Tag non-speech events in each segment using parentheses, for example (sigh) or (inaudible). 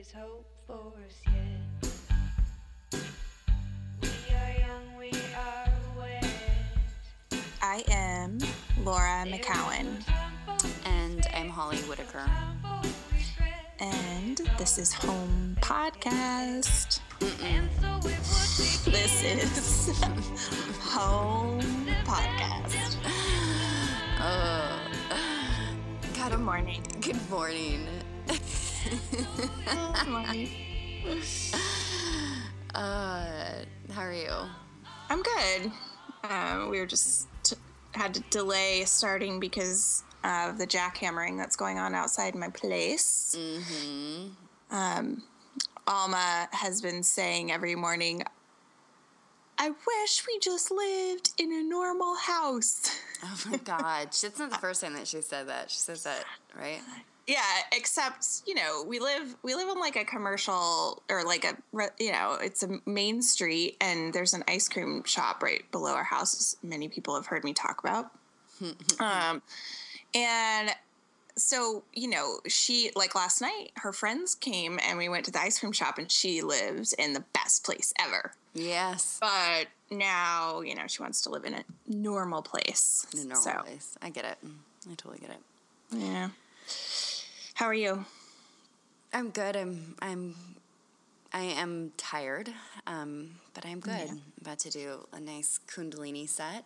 is hope for us yet. We are young, we are wet. I am Laura McKowen, And I'm Holly Whitaker. and this is Home Podcast. And so it would be (laughs) This is (laughs) Home Podcast. Oh, Good morning. good morning. (laughs) Uh, how are you? I'm good. Um, we were just t- had to delay starting because of the jackhammering that's going on outside my place. Mm-hmm. Um, Alma has been saying every morning, I wish we just lived in a normal house. Oh my God, (laughs) it's not the first time that she said that. She says that, right? Yeah, except you know we live we live on like a commercial or like a you know it's a main street and there's an ice cream shop right below our house. as Many people have heard me talk about. (laughs) um, and so you know she like last night her friends came and we went to the ice cream shop and she lives in the best place ever. Yes. But now you know she wants to live in a normal place. In a normal so place. I get it. I totally get it. yeah. How are you? I'm good. I'm. I'm. I am tired, um, but I'm good. About to do a nice Kundalini set,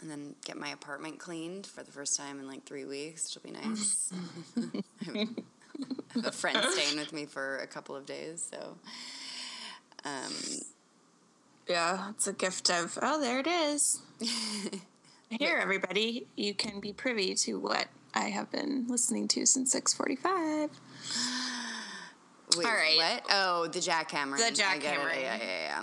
and then get my apartment cleaned for the first time in like three weeks. It'll be nice. (laughs) I have a friend staying with me for a couple of days, so um, Yeah, it's a gift of, oh, there it is. (laughs) Here, everybody, you can be privy to what I have been listening to since 645. Wait, All right. What? Oh, the jackhammering. The I get it. Yeah, yeah, yeah.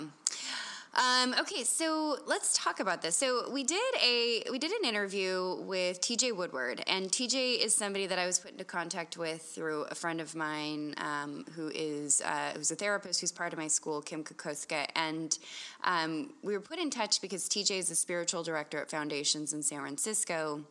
Um, okay, so let's talk about this. So we did a we did an interview with TJ Woodward, and TJ is somebody that I was put into contact with through a friend of mine um, who is uh, who's a therapist who's part of my school, Kim Kokoska, and um, we were put in touch because TJ is a spiritual director at Foundations in San Francisco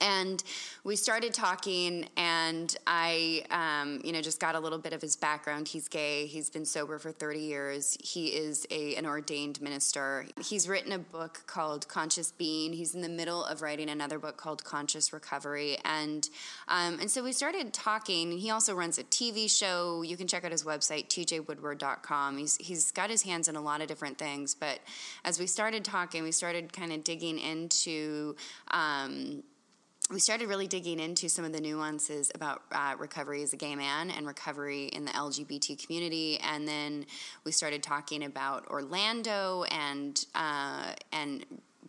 and we started talking and i um, you know just got a little bit of his background. He's gay. He's been sober for 30 years. He is a, an ordained minister. He's written a book called conscious being. He's in the middle of writing another book called conscious recovery. And um, and so we started talking. He also runs a tv show. You can check out his website tjwoodward.com he's, he's got his hands in a lot of different things. But as we started talking we started kind of digging into um, we started really digging into some of the nuances about uh, recovery as a gay man and recovery in the LGBT community, and then we started talking about Orlando and uh, and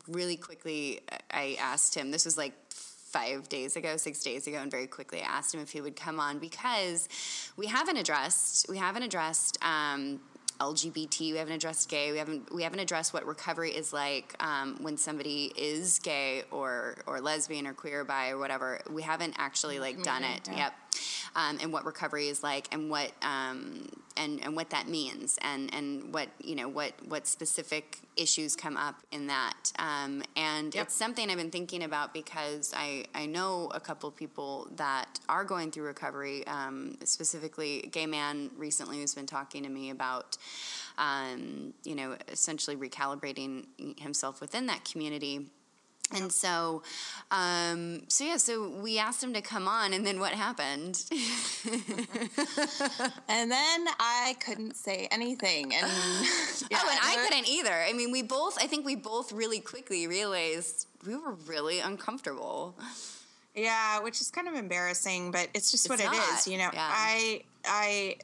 really quickly I asked him. This was like five days ago, six days ago, and very quickly I asked him if he would come on because we haven't addressed we haven't addressed. Um, LGBT. We haven't addressed gay. We haven't we haven't addressed what recovery is like um, when somebody is gay or or lesbian or queer, bi or whatever. We haven't actually like done it. yeah. Yep. Um, and what recovery is like, and what um, and and what that means, and and what you know what what specific issues come up in that. Um, and Yep. it's something I've been thinking about because I I know a couple people that are going through recovery. Um, specifically, a gay man recently who's been talking to me about um, you know essentially recalibrating himself within that community. And so, um, so yeah, so we asked him to come on, and then what happened? (laughs) And then I couldn't say anything. And (laughs) yeah, oh, and I couldn't either. I mean, we both, I think we both really quickly realized we were really uncomfortable. Yeah, which is kind of embarrassing, but it's just what It's it not, is. You know, yeah. I, I,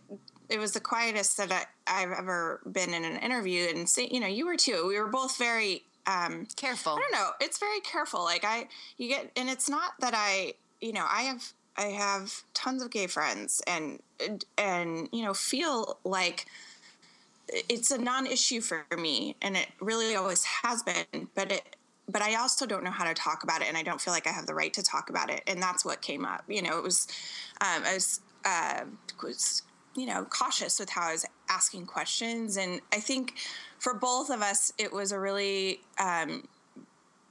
it was the quietest that I, I've ever been in an interview, and say, you know, you were too. We were both very, um, Careful. I don't know. It's very careful. Like I, you get, and it's not that I, you know, I have, I have tons of gay friends, and and you know, feel like it's a non-issue for me, and it really always has been. But it, but I also don't know how to talk about it, and I don't feel like I have the right to talk about it, and that's what came up. You know, it was, um, I was, uh, was you know cautious with how I was asking questions, and I think for both of us, it was a really, um,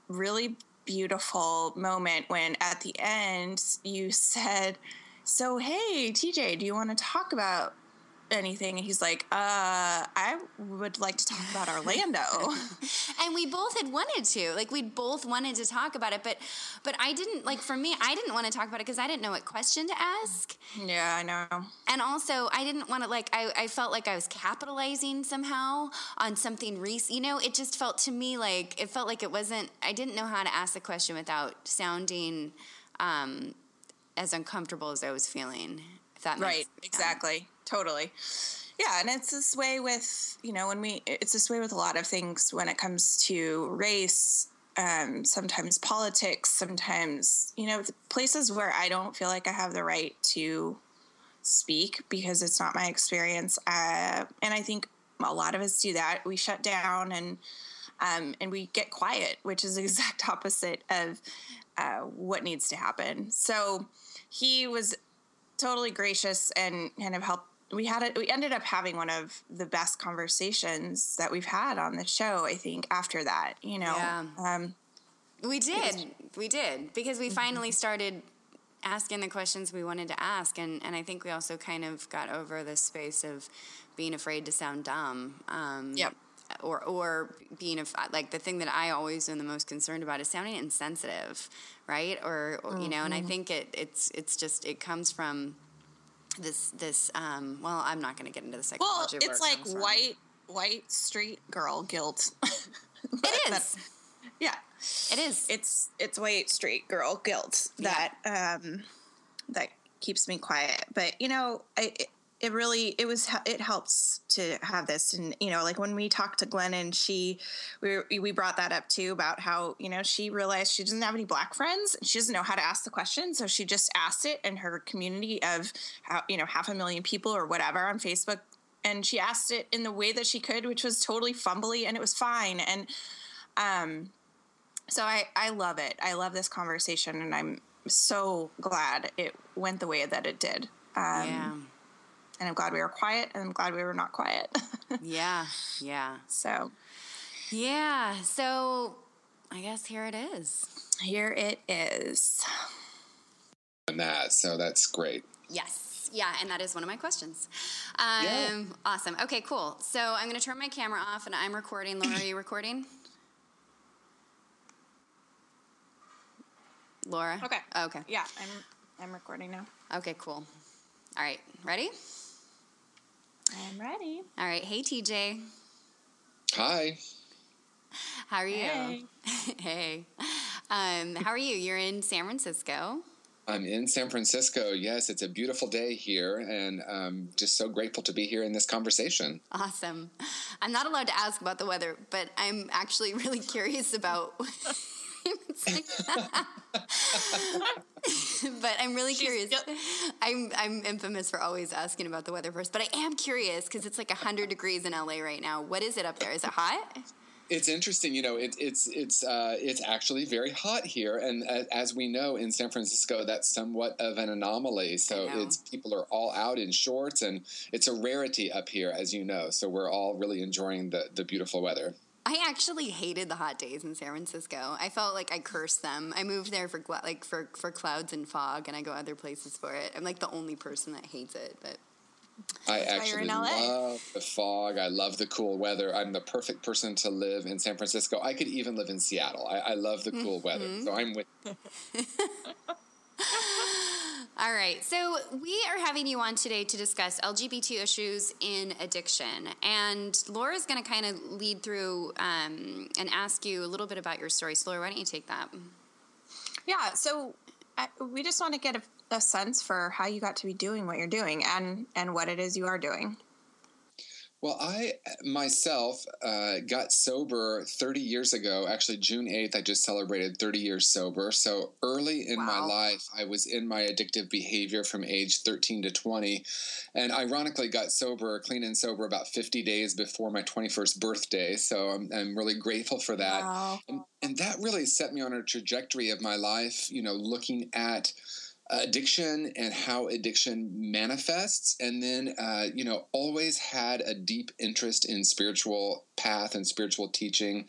really beautiful moment when at the end you said so hey, TJ, do you want to talk about anything? And he's like, uh, I would like to talk about Orlando. (laughs) and we both had wanted to like we both wanted to talk about it but but i didn't like for me i didn't want to talk about it because i didn't know what question to ask yeah, I know. and also i didn't want to like I, I felt like i was capitalizing somehow on something recent you know it just felt to me like it felt like it wasn't i didn't know how to ask the question without sounding um, as uncomfortable as i was feeling if that Right, exactly. Totally. Yeah, and it's this way with, you know, when we, it's this way with a lot of things when it comes to race, um, sometimes politics, sometimes, you know, places where I don't feel like I have the right to speak because it's not my experience. Uh, and I think a lot of us do that. We shut down and, um, and we get quiet, which is the (laughs) exact opposite of uh, what needs to happen. So he was totally gracious and kind of helped. We had it. We ended up having one of the best conversations that we've had on the show. I think after that, you know, Yeah. um, We did. We did because we finally started asking the questions we wanted to ask, and and I think we also kind of got over this space of being afraid to sound dumb. Um, Yep. Or or being af- like the thing that I always am the most concerned about is sounding insensitive, right? Or, or you know, and I think it it's it's just it comes from this this um well i'm not going to get into the well, psychology where it's it like comes from. white white street girl guilt. (laughs) it is. Yeah, it is. It's it's white street girl guilt that um that keeps me quiet. But you know I, it, really it was it helps to have this and you know like when we talked to Glennon she we we brought that up too about how you know she realized she doesn't have any black friends and she doesn't know how to ask the question so she just asked it in her community of how you know half a million people or whatever on facebook and she asked it in the way that she could which was totally fumbly and it was fine and um so I, I love it. I love this conversation, and I'm so glad it went the way that it did. Um, yeah And I'm glad we were quiet, and I'm glad we were not quiet. (laughs) yeah yeah so yeah so i guess here it is here it is. And that, so that's great. Yes. Yeah, and that is one of my questions. Um, Yeah. Awesome. Okay, cool. So I'm going to turn my camera off and I'm recording. Laura, are you (clears throat) recording? Laura? Okay. Okay. Yeah, I'm I'm recording now. Okay, cool. All right. Ready? I'm ready. All right. Hey, TJ. Hi. How are you? Hey. (laughs) hey. Um, how are you? You're in San Francisco. I'm in San Francisco. Yes, it's a beautiful day here, and I'm just so grateful to be here in this conversation. Awesome. I'm not allowed to ask about the weather, but I'm actually really curious about. (laughs) (laughs) It's (laughs) like- but I'm really curious. yep. (laughs) I'm I'm infamous for always asking about the weather first, but I am curious because it's like 100 degrees in LA right now. What is it up there? Is it hot? It's interesting, you know. It, it's it's uh, it's actually very hot here, and uh, as we know in San Francisco, that's somewhat of an anomaly. So it's people are all out in shorts, and it's a rarity up here, as you know. So we're all really enjoying the the beautiful weather. I actually hated the hot days in San Francisco. I felt like I cursed them. I moved there for like for for clouds and fog, and I go other places for it. I'm like the only person that hates it, but I actually love the fog. I love the cool weather. I'm the perfect person to live in San Francisco. I could even live in Seattle. I, I love the cool weather. Mm-hmm. So I'm with. (laughs) (laughs) All right. So we are having you on today to discuss LGBT issues in addiction. And Laura's going to kind of lead through um, and ask you a little bit about your story. So, Laura, why don't you take that? Yeah, so I, we just want to get a, a sense for how you got to be doing what you're doing and and what it is you are doing. Well, I myself uh, got sober 30 years ago. Actually, June 8th, I just celebrated 30 years sober. So early in my life, I was in my addictive behavior from age 13 to 20. And ironically, got sober, clean and sober, about 50 days before my 21st birthday. So I'm, I'm really grateful for that. Wow. And, and that really set me on a trajectory of my life, you know, looking at addiction and how addiction manifests and then uh, you know always had a deep interest in spiritual path and spiritual teaching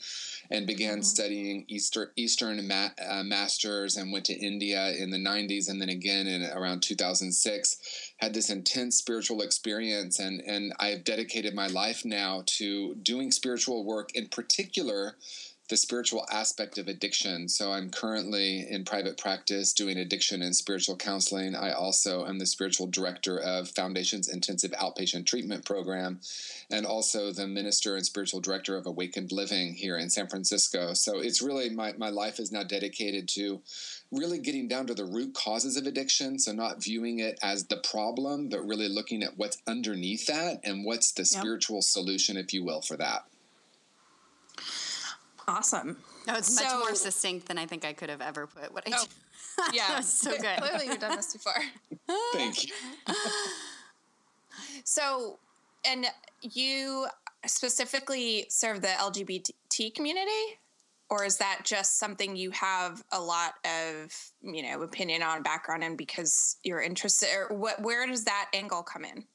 and began mm-hmm. studying Eastern Eastern ma- uh, masters and went to India in the 90s and then again in around 2006 had this intense spiritual experience and and I've dedicated my life now to doing spiritual work in particular the spiritual aspect of addiction. So I'm currently in private practice doing addiction and spiritual counseling. I also am the spiritual director of Foundation's intensive outpatient treatment program and also the minister and spiritual director of Awakened Living here in San Francisco. So it's really my, my life is now dedicated to really getting down to the root causes of addiction. So not viewing it as the problem, but really looking at what's underneath that and what's the yep. spiritual solution, if you will, for that. Awesome. No, it's so, much more succinct than I think I could have ever put what I oh, did. (laughs) Yeah, so good. Clearly, you've done this before. Thank you. (laughs) so, and you specifically serve the LGBT community, or is that just something you have a lot of you know opinion on, background in because you're interested? Or what? Where does that angle come in?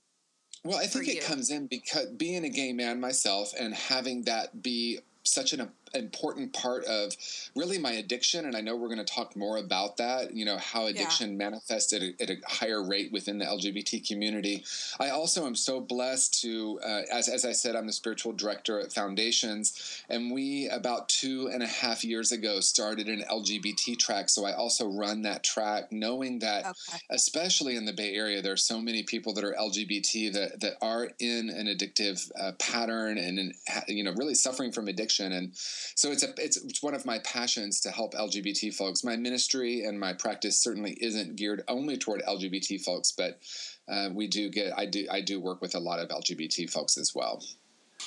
Well, I think it comes in because being a gay man myself and having that be such an important part of really my addiction and i know we're going to talk more about that you know how addiction yeah. manifests at a, at a, higher rate within the lgbt community i also am so blessed to uh, as, as i said i'm the spiritual director at foundations and we about two and a half years ago started an lgbt track so i also run that track knowing that okay. especially in the bay area there are so many people that are lgbt that, that are in an addictive uh, pattern and you know really suffering from addiction and so it's a it's, it's one of my passions to help LGBT folks. My ministry and my practice certainly isn't geared only toward LGBT folks, but uh, we do get I do I do work with a lot of LGBT folks as well.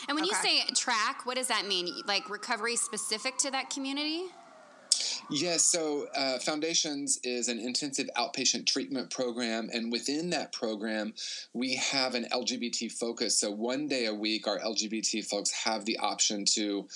And when okay. you say track, what does that mean? Like recovery specific to that community? Yes, so uh, Foundations is an intensive outpatient treatment program, and within that program, we have an LGBT focus. So one day a week, our LGBT folks have the option to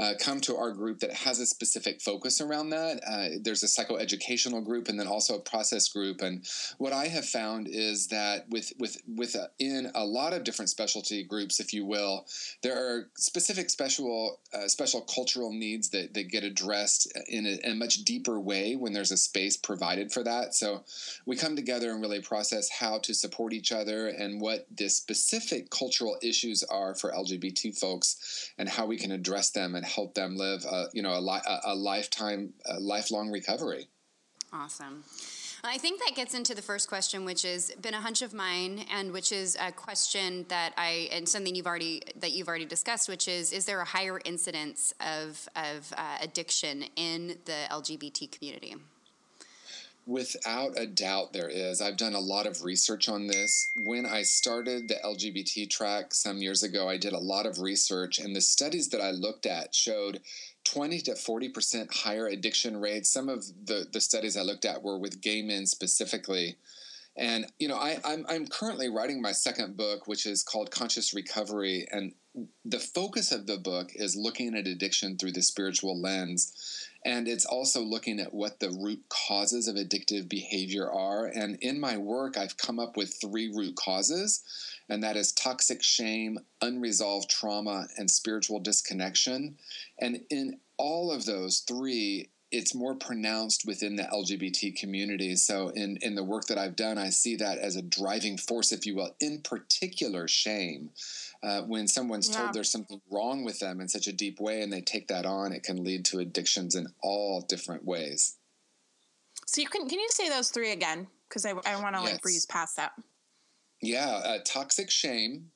uh, come to our group that has a specific focus around that. Uh, there's a psychoeducational group and then also a process group. And what I have found is that with with with a, in a lot of different specialty groups, if you will, there are specific special uh, special cultural needs that, that get addressed in a, in a much deeper way when there's a space provided for that. So we come together and really process how to support each other and what the specific cultural issues are for LGBT folks and how we can address them and help them live, a, you know, a, li- a, lifetime, a lifelong recovery. Awesome. I think that gets into the first question, which has been a hunch of mine, and which is a question that I and something you've already that you've already discussed, which is: is there a higher incidence of of uh, addiction in the LGBT community? Without a doubt, there is. I've done a lot of research on this. When I started the LGBT track some years ago, I did a lot of research, and the studies that I looked at showed 20 to 40% higher addiction rates. Some of the, the studies I looked at were with gay men specifically. And, you know, I, I'm, I'm currently writing my second book, which is called Conscious Recovery. And the focus of the book is looking at addiction through the spiritual lens and it's also looking at what the root causes of addictive behavior are. And in my work, I've come up with three root causes, and that is toxic shame, unresolved trauma, and spiritual disconnection. And in all of those three, it's more pronounced within the LGBT community. So in in the work that I've done, I see that as a driving force, if you will, in particular shame. Uh, when someone's yeah. told there's something wrong with them in such a deep way and they take that on, it can lead to addictions in all different ways. So you can can you say those three again? Because I, I want to yes. like breeze past that. Yeah, uh, toxic shame,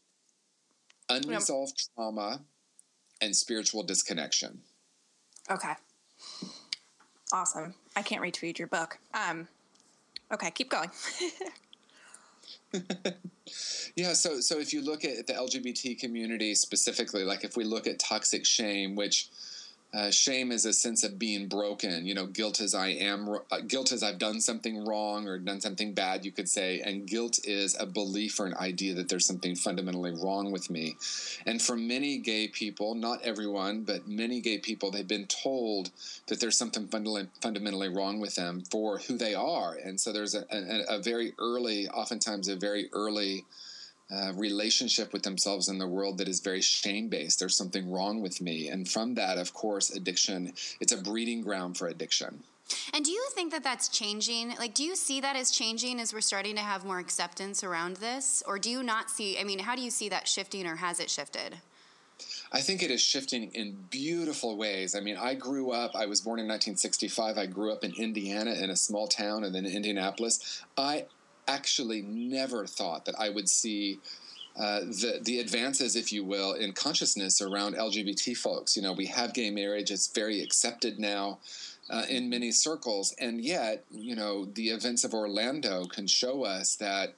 unresolved yep. trauma, and spiritual disconnection. Okay. Awesome. I can't retweet your book. Um, okay, keep going. (laughs) (laughs) yeah, so so if you look at the LGBT community specifically, like if we look at toxic shame, which Uh, shame is a sense of being broken. You know, guilt is I am uh, guilt is I've done something wrong or done something bad. You could say, and guilt is a belief or an idea that there's something fundamentally wrong with me. And for many gay people, not everyone, but many gay people, they've been told that there's something fundamentally fundamentally wrong with them for who they are. And so there's a, a, a very early, oftentimes a very early uh, relationship with themselves in the world that is very shame based. There's something wrong with me. And from that, of course, addiction, it's a breeding ground for addiction. And do you think that that's changing? Like, do you see that as changing as we're starting to have more acceptance around this? Or do you not see, I mean, how do you see that shifting or has it shifted? I think it is shifting in beautiful ways. I mean, I grew up, I was born in 1965. I grew up in Indiana in a small town and then Indianapolis. I actually never thought that I would see uh, the the advances, if you will, in consciousness around LGBT folks. You know, we have gay marriage; it's very accepted now. Uh, in many circles, and yet, you know, the events of Orlando can show us that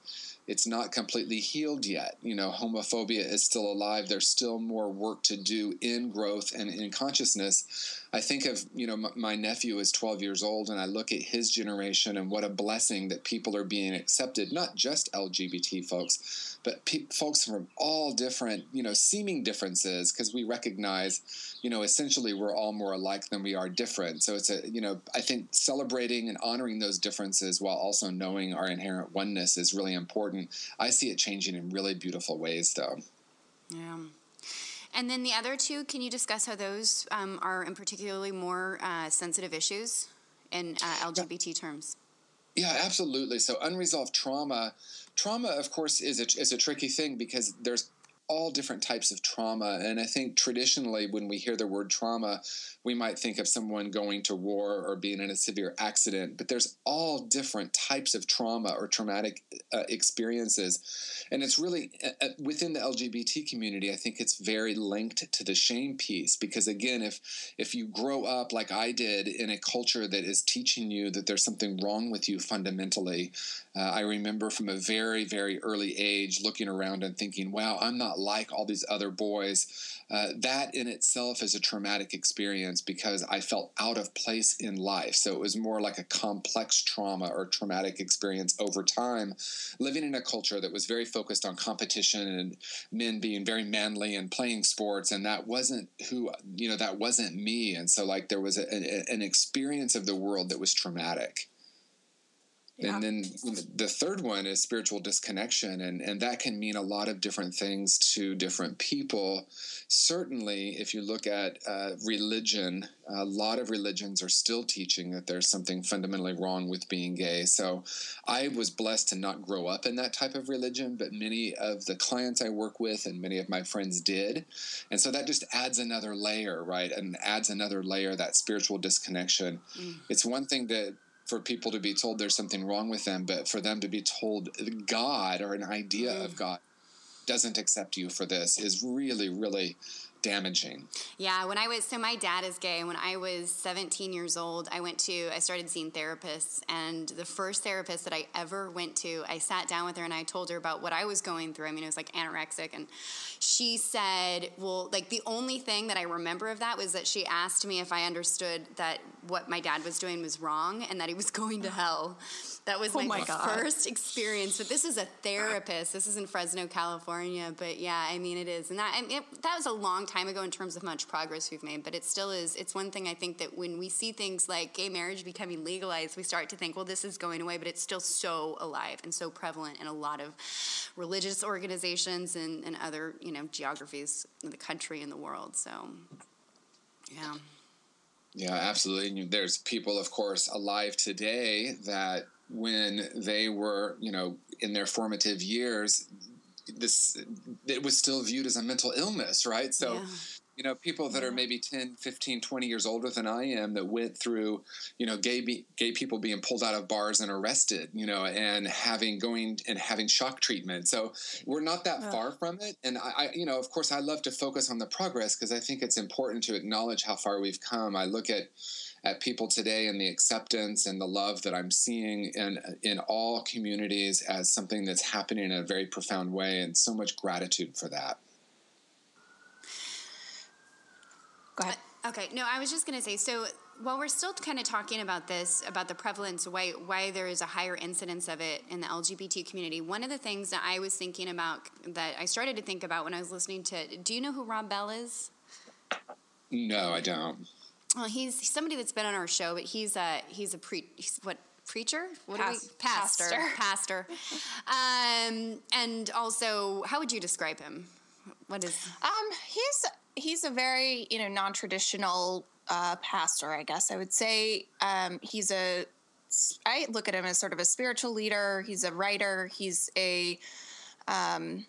it's not completely healed yet. You know, homophobia is still alive. There's still more work to do in growth and in consciousness. I think of, you know, m- my nephew is 12 years old, and I look at his generation and what a blessing that people are being accepted, not just LGBT folks, but pe- folks from all different, you know, seeming differences, because we recognize, you know, essentially we're all more alike than we are different. So it's a, you know, I think celebrating and honoring those differences while also knowing our inherent oneness is really important. I see it changing in really beautiful ways, though. Yeah. And then the other two, can you discuss how those um, are in particularly more uh, sensitive issues in uh, LGBT terms? Yeah, absolutely. So unresolved trauma, trauma, of course, is a, is a tricky thing because there's all different types of trauma. And I think traditionally, when we hear the word trauma, we might think of someone going to war or being in a severe accident, but there's all different types of trauma or traumatic uh, experiences. And it's really uh, uh within the LGBT community, I think it's very linked to the shame piece because again, if if you grow up like I did in a culture that is teaching you that there's something wrong with you fundamentally, uh, I remember from a very very early age looking around and thinking, "Wow, I'm not like all these other boys. Uh, that in itself is a traumatic experience because I felt out of place in life. So it was more like a complex trauma or traumatic experience over time, living in a culture that was very focused on competition and men being very manly and playing sports. And that wasn't who, you know, that wasn't me. And so, like, there was a, a, an experience of the world that was traumatic. Yeah. And then the third one is spiritual disconnection, and, and that can mean a lot of different things to different people. Certainly, if you look at uh, religion, a lot of religions are still teaching that there's something fundamentally wrong with being gay. So I was blessed to not grow up in that type of religion, but many of the clients I work with and many of my friends did. And so that just adds another layer, right? And adds another layer, that spiritual disconnection. Mm. It's one thing that for people to be told there's something wrong with them, but for them to be told God or an idea mm. of God doesn't accept you for this is really, really damaging. Yeah, when I was so my dad is gay. When I was 17 years old, I went to I started seeing therapists, and the first therapist that I ever went to, I sat down with her and I told her about what I was going through. I mean, it was like anorexic, and she said, "Well, like the only thing that I remember of that was that she asked me if I understood that what my dad was doing was wrong and that he was (laughs) going to hell." That was oh my, my first experience. But this is a therapist. This is in Fresno, California. But yeah, I mean, it is, and that I mean, it, that was a long time ago in terms of much progress we've made. But it still is. It's one thing I think that when we see things like gay marriage becoming legalized, we start to think, well, this is going away. But it's still so alive and so prevalent in a lot of religious organizations and, and other you know geographies in the country and the world. So yeah. Yeah, absolutely. There's people, of course, alive today that when they were, you know, in their formative years, this it was still viewed as a mental illness, right? So, yeah. you know, people that yeah. are maybe 10, 15, 20 years older than I am that went through, you know, gay be, gay people being pulled out of bars and arrested, you know, and having going and having shock treatment. So, we're not that yeah. far from it. And I, I, you know, of course, I love to focus on the progress because I think it's important to acknowledge how far we've come. I look at at people today and the acceptance and the love that I'm seeing in in all communities as something that's happening in a very profound way, and so much gratitude for that. Go ahead. Uh, okay, no, I was just going to say so while we're still kind of talking about this, about the prevalence, why, why there is a higher incidence of it in the LGBT community, one of the things that I was thinking about, that I started to think about when I was listening to, do you know who Rob Bell is? No, I don't. Well, he's somebody that's been on our show, but he's a he's a pre he's what preacher? What Pas- we pastor pastor, (laughs) um, and also how would you describe him? What is Um, he's he's a very you know non traditional uh, pastor, I guess I would say. Um, he's a I look at him as sort of a spiritual leader. He's a writer. He's a um,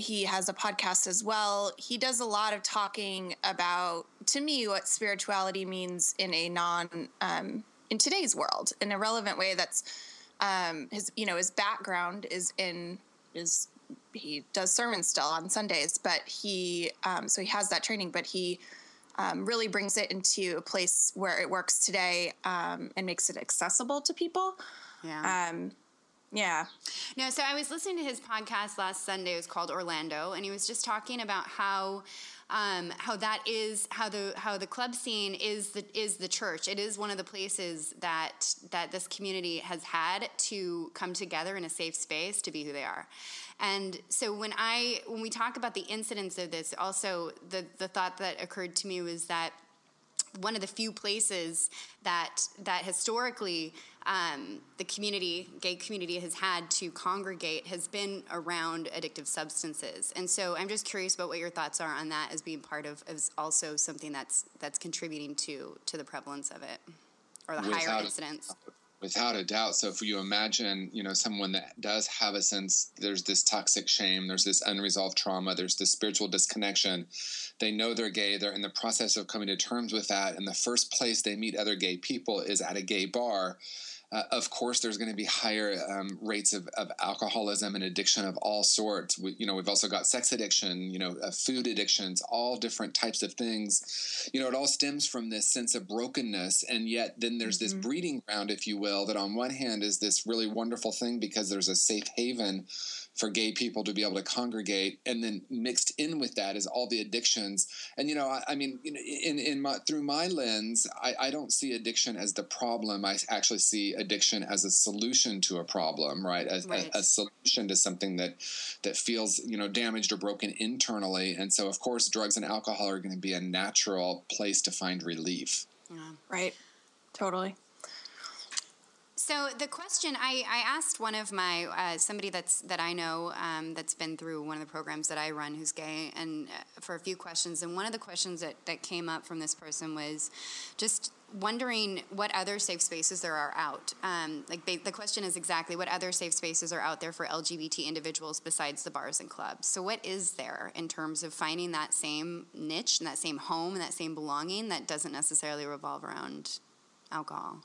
he has a podcast as well. He does a lot of talking about, to me, what spirituality means in a non um, in today's world in a relevant way. That's um, his, you know, his background is in is he does sermons still on Sundays, but he um, so he has that training, but he um, really brings it into a place where it works today um, and makes it accessible to people. yeah? Yeah, No, so I was listening to his podcast last Sunday. It was called Orlando, and he was just talking about how. Um, how that is how the how the club scene is the is the church. It is one of the places that that this community has had to come together in a safe space to be who they are. And so when I when we talk about the incidence of this, also the the thought that occurred to me was that one of the few places that that historically um, the community, gay community, has had to congregate has been around addictive substances. And so, I'm just curious about what your thoughts are on that as being part of as also something that's that's contributing to to the prevalence of it or the higher Without a- incidence. Without a doubt. So if you imagine, you know, someone that does have a sense there's this toxic shame, there's this unresolved trauma, there's this spiritual disconnection. They know they're gay, they're in the process of coming to terms with that, and the first place they meet other gay people is at a gay bar. Uh, of course, there's going to be higher um, rates of, of alcoholism and addiction of all sorts. We, you know, we've also got sex addiction, you know, uh, food addictions, all different types of things. You know, it all stems from this sense of brokenness, and yet then there's this breeding ground, if you will, that on one hand is this really wonderful thing because there's a safe haven for gay people to be able to congregate, and then mixed in with that is all the addictions. And you know, I, I mean, in in my through my lens, I, I don't see addiction as the problem. I actually see addiction as a solution to a problem, right? As Right. A, a solution to something that that feels you know damaged or broken internally. And so, of course, drugs and alcohol are going to be a natural place to find relief. right. Totally. So the question I, I asked one of my uh, somebody that's that I know um, that's been through one of the programs that I run who's gay and uh, for a few questions and one of the questions that, that came up from this person was just wondering what other safe spaces there are out. Um, like the question is exactly what other safe spaces are out there for LGBT individuals besides the bars and clubs. So what is there in terms of finding that same niche and that same home and that same belonging that doesn't necessarily revolve around alcohol?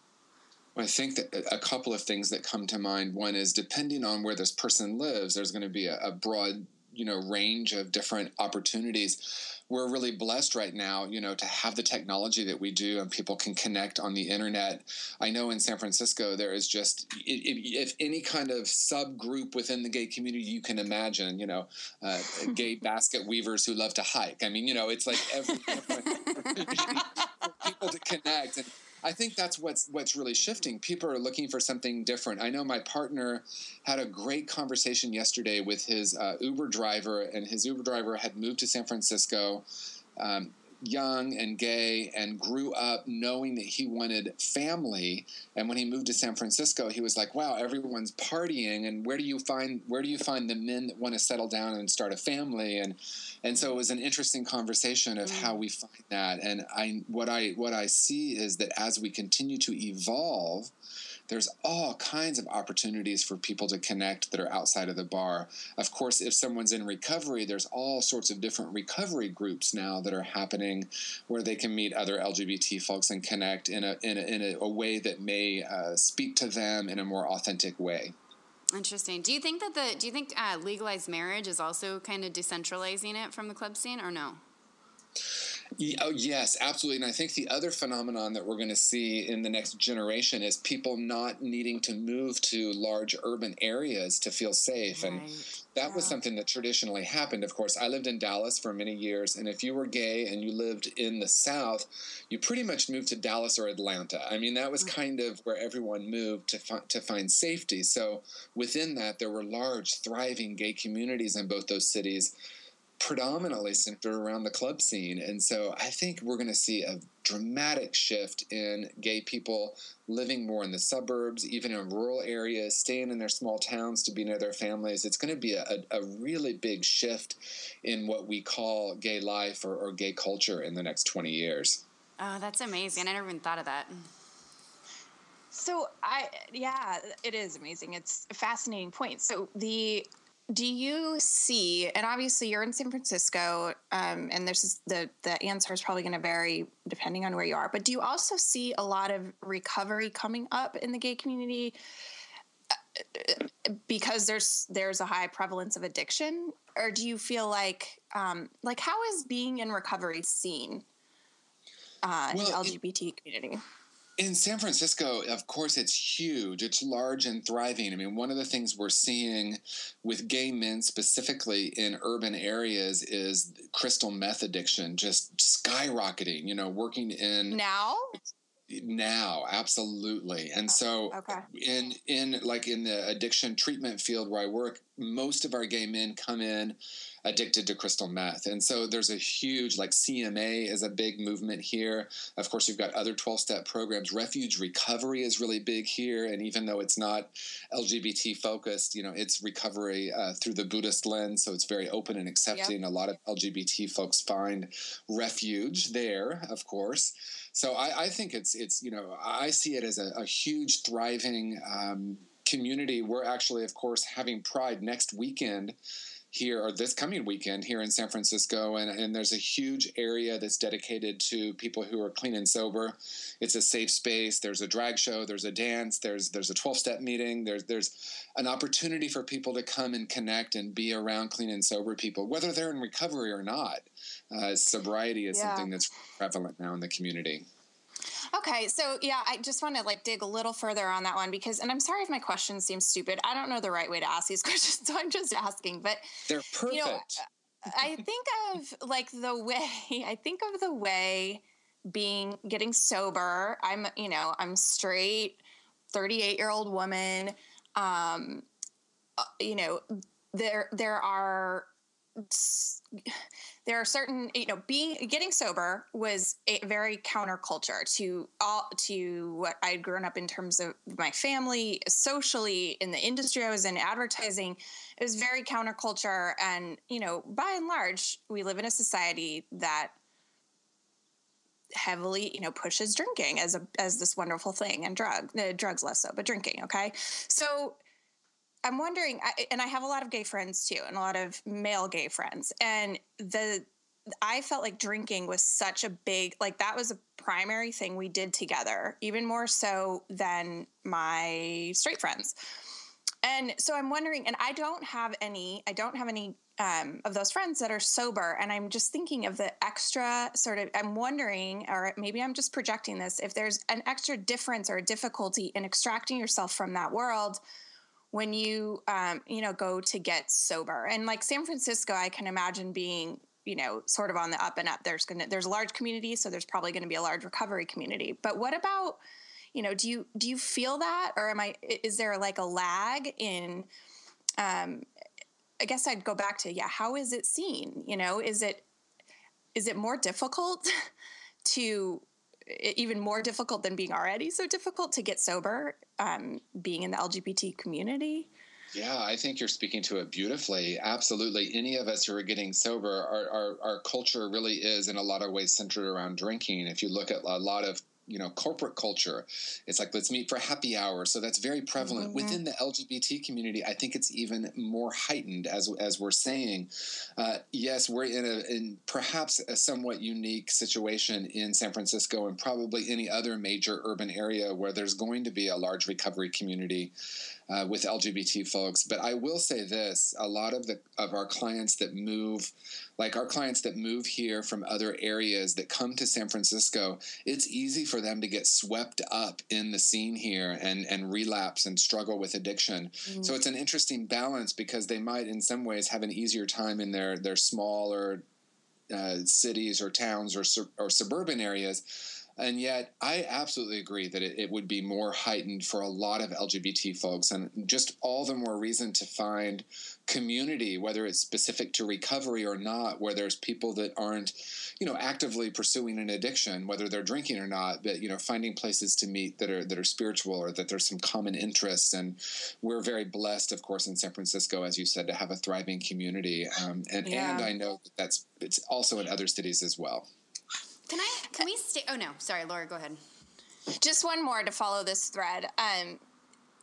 I think that a couple of things that come to mind. One is depending on where this person lives, there's going to be a, a broad, you know, range of different opportunities. We're really blessed right now, you know, to have the technology that we do, and people can connect on the internet. I know in San Francisco there is just if, if any kind of subgroup within the gay community you can imagine, you know, uh, gay (laughs) basket weavers who love to hike. I mean, you know, it's like every (laughs) (laughs) people to connect and I think that's what's what's really shifting. People are looking for something different. I know my partner had a great conversation yesterday with his uh, Uber driver, and his Uber driver had moved to San Francisco, um, young and gay, and grew up knowing that he wanted family. And when he moved to San Francisco, he was like, "Wow, everyone's partying, and where do you find where do you find the men that want to settle down and start a family?" And and so it was an interesting conversation of how mm. we find that. And I what I what I see is that as we continue to evolve, there's all kinds of opportunities for people to connect that are outside of the bar. Of course, if someone's in recovery, there's all sorts of different recovery groups now that are happening where they can meet other LGBT folks and connect in a in a, in a, a way that may uh, speak to them in a more authentic way. Interesting. Do you think that the do you think uh, legalized marriage is also kind of decentralizing it from the club scene, or no? Oh, yes, absolutely. And I think the other phenomenon that we're going to see in the next generation is people not needing to move to large urban areas to feel safe. And Right. that was something that traditionally happened. Of course, I lived in Dallas for many years. And if you were gay and you lived in the South, you pretty much moved to Dallas or Atlanta. I mean, that was mm. kind of where everyone moved to, fi- to find safety. So within that, there were large, thriving gay communities in both those cities predominantly centered around the club scene. And so I think we're going to see a dramatic shift in gay people living more in the suburbs, even in rural areas, staying in their small towns to be near their families. It's going to be a, a, a really big shift in what we call gay life or, or gay culture in the next 20 years. Oh, that's amazing. I never even thought of that. So I yeah, it is amazing. It's a fascinating point. So the do you see and obviously you're in San Francisco um, and this, the the answer is probably going to vary depending on where you are but do you also see a lot of recovery coming up in the gay community uh, because there's there's a high prevalence of addiction? Or do you feel like um, like how is being in recovery seen uh, in the Well, it- LGBT community In San Francisco, of course, it's huge. It's large and thriving. I mean, one of the things we're seeing with gay men specifically in urban areas is crystal meth addiction just skyrocketing, you know, working in now now absolutely and so okay. in in like in the addiction treatment field where i work most of our gay men come in addicted to crystal meth. And so there's a huge like cma is a big movement here. Of course you've got other 12-step programs. Refuge recovery is really big here. And even though it's not lgbt focused you know it's recovery uh, through the buddhist lens. So it's very open and accepting. A lot of lgbt folks find refuge there of course. So I, I think it's it's you know I see it as a, a huge thriving um, community. We're actually, of course, having Pride next weekend here or this coming weekend here in San Francisco, and, and there's a huge area that's dedicated to people who are clean and sober. It's a safe space. There's a drag show. There's a dance. There's there's a 12 step meeting. There's there's an opportunity for people to come and connect and be around clean and sober people, whether they're in recovery or not. Uh, sobriety is Yeah. something that's prevalent now in the community. Okay, so yeah, I just want to like dig a little further on that one because, and I'm sorry if my question seems stupid. I don't know the right way to ask these (laughs) questions, so I'm just asking. But They're perfect. You know, I think of like the way (laughs) I think of the way being getting sober. I'm you know I'm straight, 38 year old woman. Um, uh, you know there there are there are certain you know being getting sober was a very counterculture to all to what I'd grown up in terms of my family socially in the industry I was in advertising. It was very counterculture and you know by and large we live in a society that heavily you know pushes drinking as a as this wonderful thing and drug uh, drugs less so but drinking okay? So i'm wondering and i have a lot of gay friends too and a lot of male gay friends and the i felt like drinking was such a big like that was a primary thing we did together even more so than my straight friends. And so i'm wondering and i don't have any i don't have any um, of those friends that are sober and i'm just thinking of the extra sort of i'm wondering or maybe i'm just projecting this if there's an extra difference or a difficulty in extracting yourself from that world when you um, you know go to get sober. And like san francisco i can imagine being you know sort of on the up and up. There's gonna there's a large community so there's probably to be a large recovery community. But what about you know do you do you feel that? Or am i is there like a lag in um i guess i'd go back to yeah how is it seen? You know is it is it more difficult (laughs) to even more difficult than being already so difficult to get sober um, being in the lgbt community Yeah, I think you're speaking to it beautifully. Absolutely. Any of us who are getting sober, our, our, our culture really is in a lot of ways centered around drinking. If you look at a lot of you know corporate culture it's like let's meet for happy hour so that's very prevalent Mhm. within the lgbt community i think it's even more heightened as as we're saying uh, yes we're in a in perhaps a somewhat unique situation in san francisco and probably any other major urban area where there's going to be a large recovery community uh, with LGBT folks. But I will say this: a lot of the of our clients that move, like our clients that move here from other areas that come to San Francisco, it's easy for them to get swept up in the scene here and and relapse and struggle with addiction. So it's an interesting balance because they might, in some ways, have an easier time in their their smaller uh, cities or towns or, or suburban areas. And yet, I absolutely agree that it, it would be more heightened for a lot of LGBT folks, and just all the more reason to find community, whether it's specific to recovery or not, where there's people that aren't, you know, actively pursuing an addiction, whether they're drinking or not, but you know, finding places to meet that are that are spiritual or that there's some common interests. And we're very blessed, of course, in San Francisco, as you said, to have a thriving community. Um, and Yeah. and I know that that's it's also in other cities as well. Can I? Can we stay? Oh no, sorry, Laura. Go ahead. Just one more to follow this thread. Um,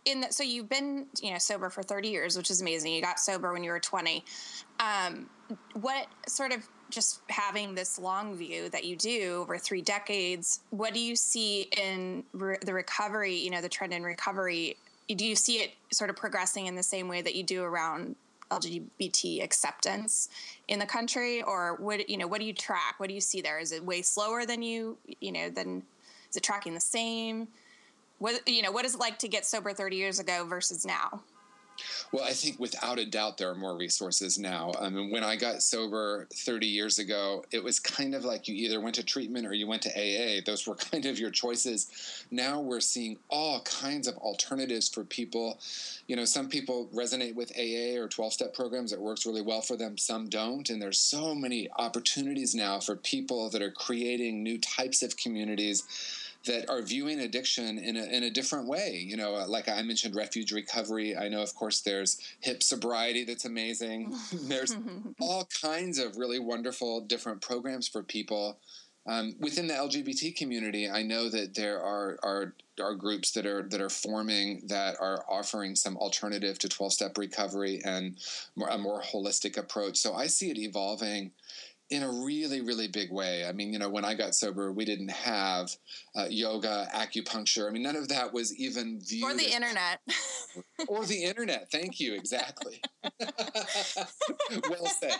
in the, so you've been you know sober for 30 years, which is amazing. You got sober when you were 20. Um, what sort of just having this long view that you do over three decades? What do you see in re- the recovery? You know, the trend in recovery. Do you see it sort of progressing in the same way that you do around LGBT acceptance in the country, or what you know? What do you track? What do you see there? Is it way slower than you you know than is it tracking the same? What you know? What is it like to get sober 30 years ago versus now? Well, I think without a doubt there are more resources now. Um, I mean, when I got sober 30 years ago, it was kind of like you either went to treatment or you went to AA. Those were (laughs) kind of your choices. Now we're seeing all kinds of alternatives for people. You know, some people resonate with AA or 12 step programs. It works really well for them, some don't. And there's so many opportunities now for people that are creating new types of communities that are viewing addiction in a, in a different way. You know, uh, like I mentioned, refuge recovery. I know, of course, there's hip sobriety that's amazing. (laughs) (laughs) there's all kinds of really wonderful different programs for people. Um, within the LGBT community, I know that there are, are are groups that are that are forming that are offering some alternative to twelve step recovery and more, a more holistic approach. So I see it evolving in a really, really big way. I mean, you know, when I got sober, we didn't have uh, yoga, acupuncture. I mean, none of that was even viewed Or the as- internet. (laughs) or the internet. Thank you, exactly. (laughs) well said.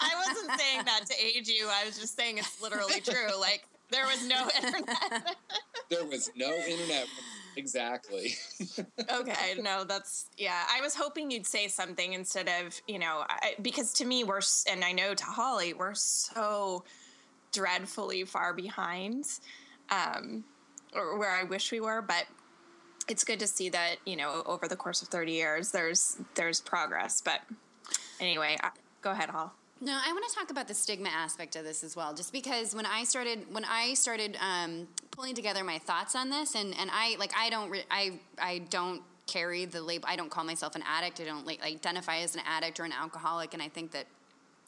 I wasn't saying that to age you. I was just saying it's literally true. Like there was no (laughs) internet. There was no internet. Exactly. (laughs) okay, no, that's yeah. I was hoping you'd say something instead of you know I, because to me we're and I know to Holly we're so dreadfully far behind, um, or where I wish we were, but. It's good to see that you know over the course of thirty years, there's there's progress. But anyway, I, go ahead, Hall. No, I want to talk about the stigma aspect of this as well, just because when I started when I started um, pulling together my thoughts on this, and, and I like I don't re- I I don't carry the label. I don't call myself an addict. I don't like identify as an addict or an alcoholic, and I think that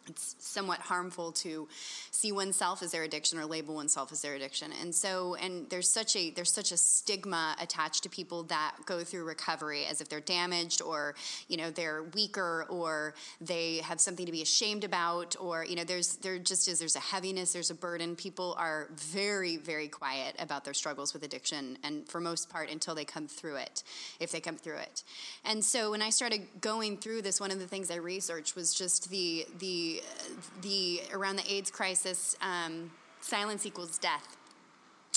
it's somewhat harmful to see oneself as their addiction or label oneself as their addiction. And so and there's such a there's such a stigma attached to people that go through recovery as if they're damaged or you know they're weaker or they have something to be ashamed about or you know there's there just is there's a heaviness there's a burden. People are very very quiet about their struggles with addiction and for most part until they come through it if they come through it. And so when i started going through this one of the things i researched was just the the the around the AIDS crisis, um, silence equals death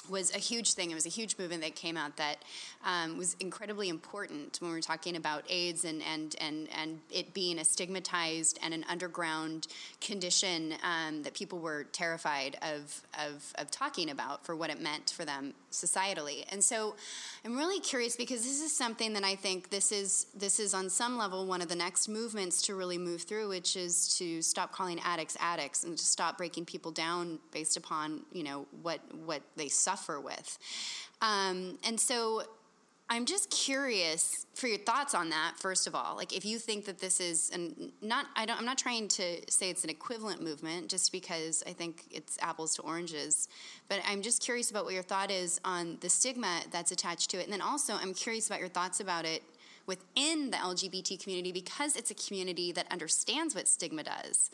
was a huge thing. It was a huge movement that came out that um, was incredibly important when we are talking about AIDS and, and, and, and it being a stigmatized and an underground condition um, that people were terrified of, of, of talking about for what it meant for them societally. And so I'm really curious because this is something that I think this is this is on some level one of the next movements to really move through, which is to stop calling addicts addicts and to stop breaking people down based upon you know what what they suffer with. Um, and so I'm just curious for your thoughts on that. First of all, like if you think that this is and not, I don't. I'm not trying to say it's an equivalent movement, just because I think it's apples to oranges. But I'm just curious about what your thought is on the stigma that's attached to it, and then also I'm curious about your thoughts about it within the LGBT community because it's a community that understands what stigma does.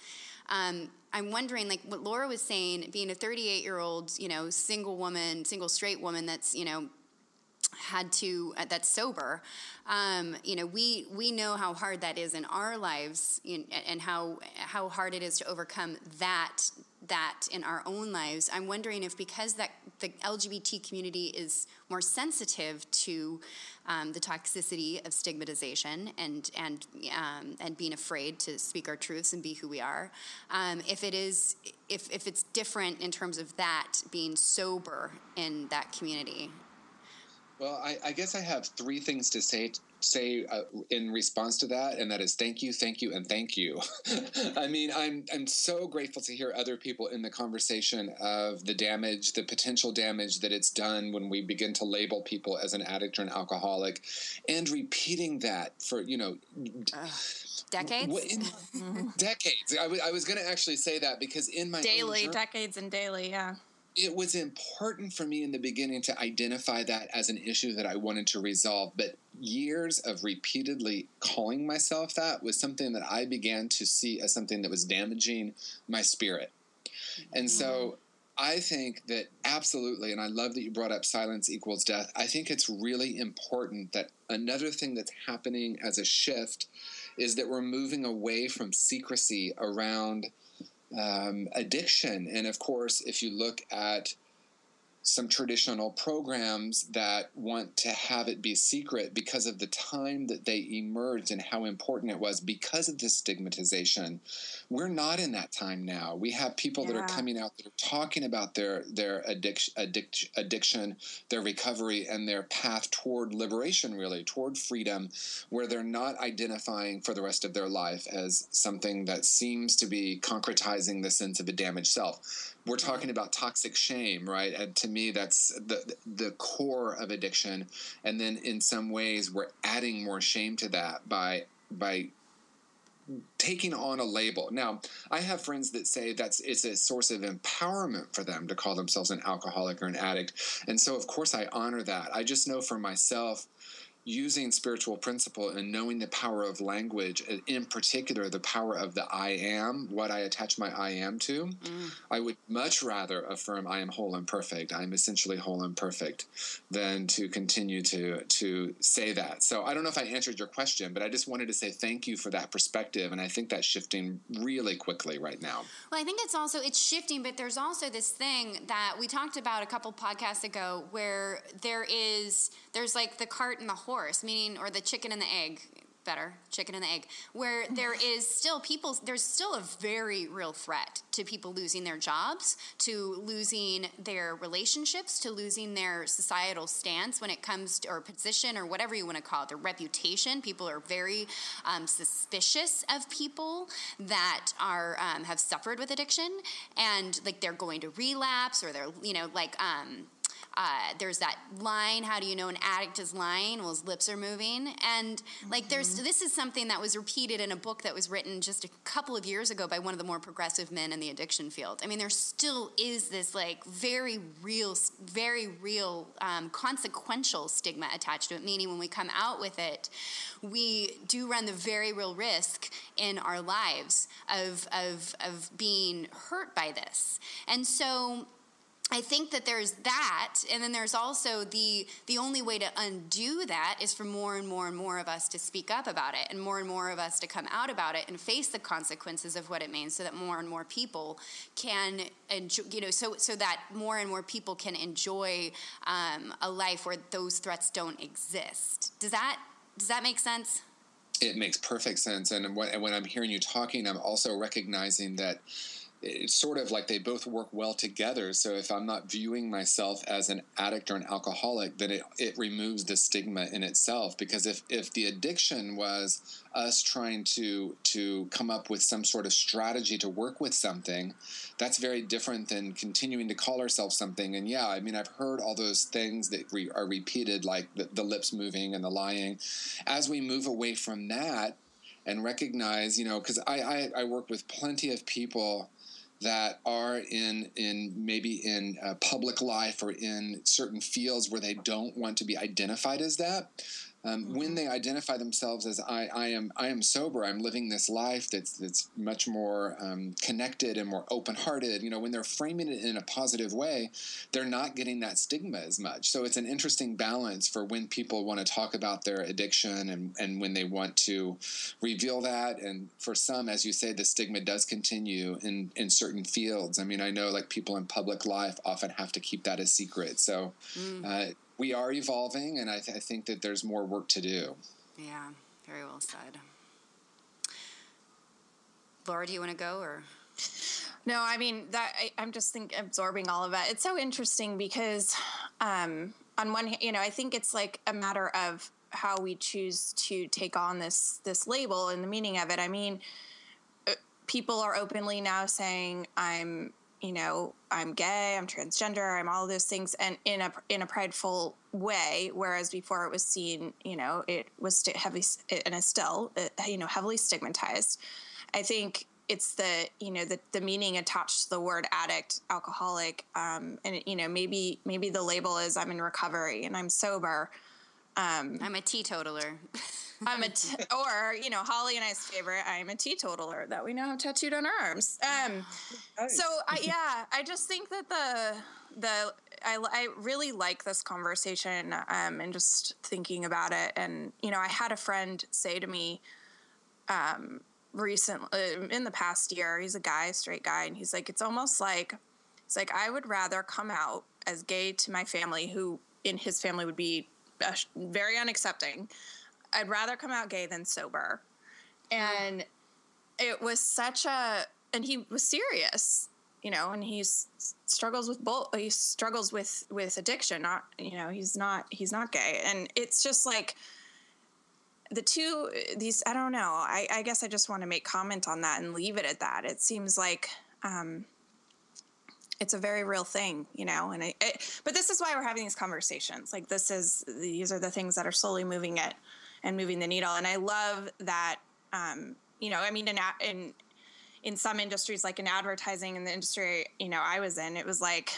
Um, I'm wondering, like what Laura was saying, being a 38 year old, you know, single woman, single straight woman that's, you know, had to uh, that's sober um, you know we we know how hard that is in our lives know, and how how hard it is to overcome that that in our own lives. I'm wondering if because that the lgbt community is more sensitive to um, the toxicity of stigmatization and and um, and being afraid to speak our truths and be who we are um, if it is if, if it's different in terms of that being sober in that community Well, I, I guess I have three things to say say uh, in response to that, and that is thank you, thank you, and thank you. (laughs) I mean, I'm I'm so grateful to hear other people in the conversation of the damage, the potential damage that it's done when we begin to label people as an addict or an alcoholic, and repeating that for you know decades what- in- decades. I was I was going to actually say that because in my own daily, journey- decades and daily, yeah. It was important for me in the beginning to identify that as an issue that I wanted to resolve. But years of repeatedly calling myself that was something that I began to see as something that was damaging my spirit. And so mm. I think that absolutely, and I love that you brought up silence equals death. I think it's really important that another thing that's happening as a shift is that we're moving away from secrecy around um, addiction. And of course, if you look at some traditional programs that want to have it be secret because of the time that they emerged and how important it was because of the stigmatization. We're not in that time now. We have people that are coming out that are talking about their their addiction, addiction, addiction, their recovery, and their path toward liberation, really toward freedom, where they're not identifying for the rest of their life as something that seems to be concretizing the sense of a damaged self we're talking about toxic shame, right? And to me, that's the the core of addiction. And then in some ways, we're adding more shame to that by by taking on a label. Now, I have friends that say that's it's a source of empowerment for them to call themselves an alcoholic or an addict. And so of course I honor that. I just know for myself using spiritual principle and knowing the power of language, in particular the power of the I am, what I attach my I am to, mm. I would much rather affirm I am whole and perfect. I am essentially whole and perfect than to continue to to say that. So I don't know if I answered your question, but I just wanted to say thank you for that perspective, and I think that's shifting really quickly right now. Well, I think it's also it's shifting, but there's also this thing that we talked about a couple podcasts ago where there is there's like the cart and the horse, meaning or the chicken and the egg, better chicken and the egg, where there is still people there's still a very real threat to people losing their jobs, to losing their relationships, to losing their societal stance when it comes to or position or whatever you want to call it, their reputation. People are very um, suspicious of people that are um, have suffered with addiction and like they're going to relapse or they're you know like um, uh, there's that line how do you know an addict is lying? Well his lips are moving. And like there's this is something that was repeated in a book that was written just a couple of years ago by one of the more progressive men in the addiction field. I mean there still is this like very real very real um, consequential stigma attached to it meaning when we come out with it we do run the very real risk in our lives of of of being hurt by this. And so I think that there's that, and then there's also the the only way to undo that is for more and more and more of us to speak up about it, and more and more of us to come out about it and face the consequences of what it means, so that more and more people can enjoy, you know, so so that more and more people can enjoy um, a life where those threats don't exist. Does that does that make sense? It makes perfect sense. And when, and when I'm hearing you talking, I'm also recognizing that it's sort of like they both work well together. So if I'm not viewing myself as an addict or an alcoholic, then it, it removes the stigma in itself. Because if, if the addiction was us trying to to come up with some sort of strategy to work with something, that's very different than continuing to call ourselves something. And yeah, I mean, I've heard all those things that re- are repeated, like the, the lips moving and the lying. As we move away from that and recognize, you know, because I, I, I work with plenty of people that are in in maybe in uh, public life or in certain fields where they don't want to be identified as that Um, When they identify themselves as I, I am, I am sober. I'm living this life that's that's much more um, connected and more open-hearted. You know, when they're framing it in a positive way, they're not getting that stigma as much. So it's an interesting balance for when people want to talk about their addiction and and when they want to reveal that. And for some, as you say, the stigma does continue in in certain fields. I mean, I know like people in public life often have to keep that a secret. So. Uh, we are evolving, and I, th- I think that there's more work to do. Yeah, very well said. Laura, do you want to go or? No, I mean that I, I'm just think absorbing all of that. It's so interesting because, um, on one hand, you know, I think it's like a matter of how we choose to take on this this label and the meaning of it. I mean, uh, people are openly now saying I'm, you know, I'm gay, I'm transgender, I'm all those things, and in a in a prideful way. Whereas before it was seen, you know, it was st- heavily and is still, uh, you know, heavily stigmatized. I think it's the you know the, the meaning attached to the word addict alcoholic um, and you know maybe maybe the label is i'm in recovery and i'm sober I'm a teetotaler. (laughs) i'm a t- or you know holly and i's favorite i'm a teetotaler that we now have tattooed on our arms. Um, so I, yeah i just think that the the I, I really like this conversation um, and just thinking about it. And you know i had a friend say to me recently uh, in the past year he's a guy straight guy and he's like it's almost like it's like i would rather come out as gay to my family who in his family would be very unaccepting. I'd rather come out gay than sober. And it was such a and he was serious you know and he's struggles with both he struggles with with addiction not you know he's not he's not gay. And it's just like the two these i don't know. I, I guess i just want to make comment on that and leave it at that. It seems like um, it's a very real thing you know and I, it, but this is why we're having these conversations. Like this is these are the things that are slowly moving it and moving the needle. And i love that um, you know i mean in, in in some industries like in advertising in the industry you know i was in it was like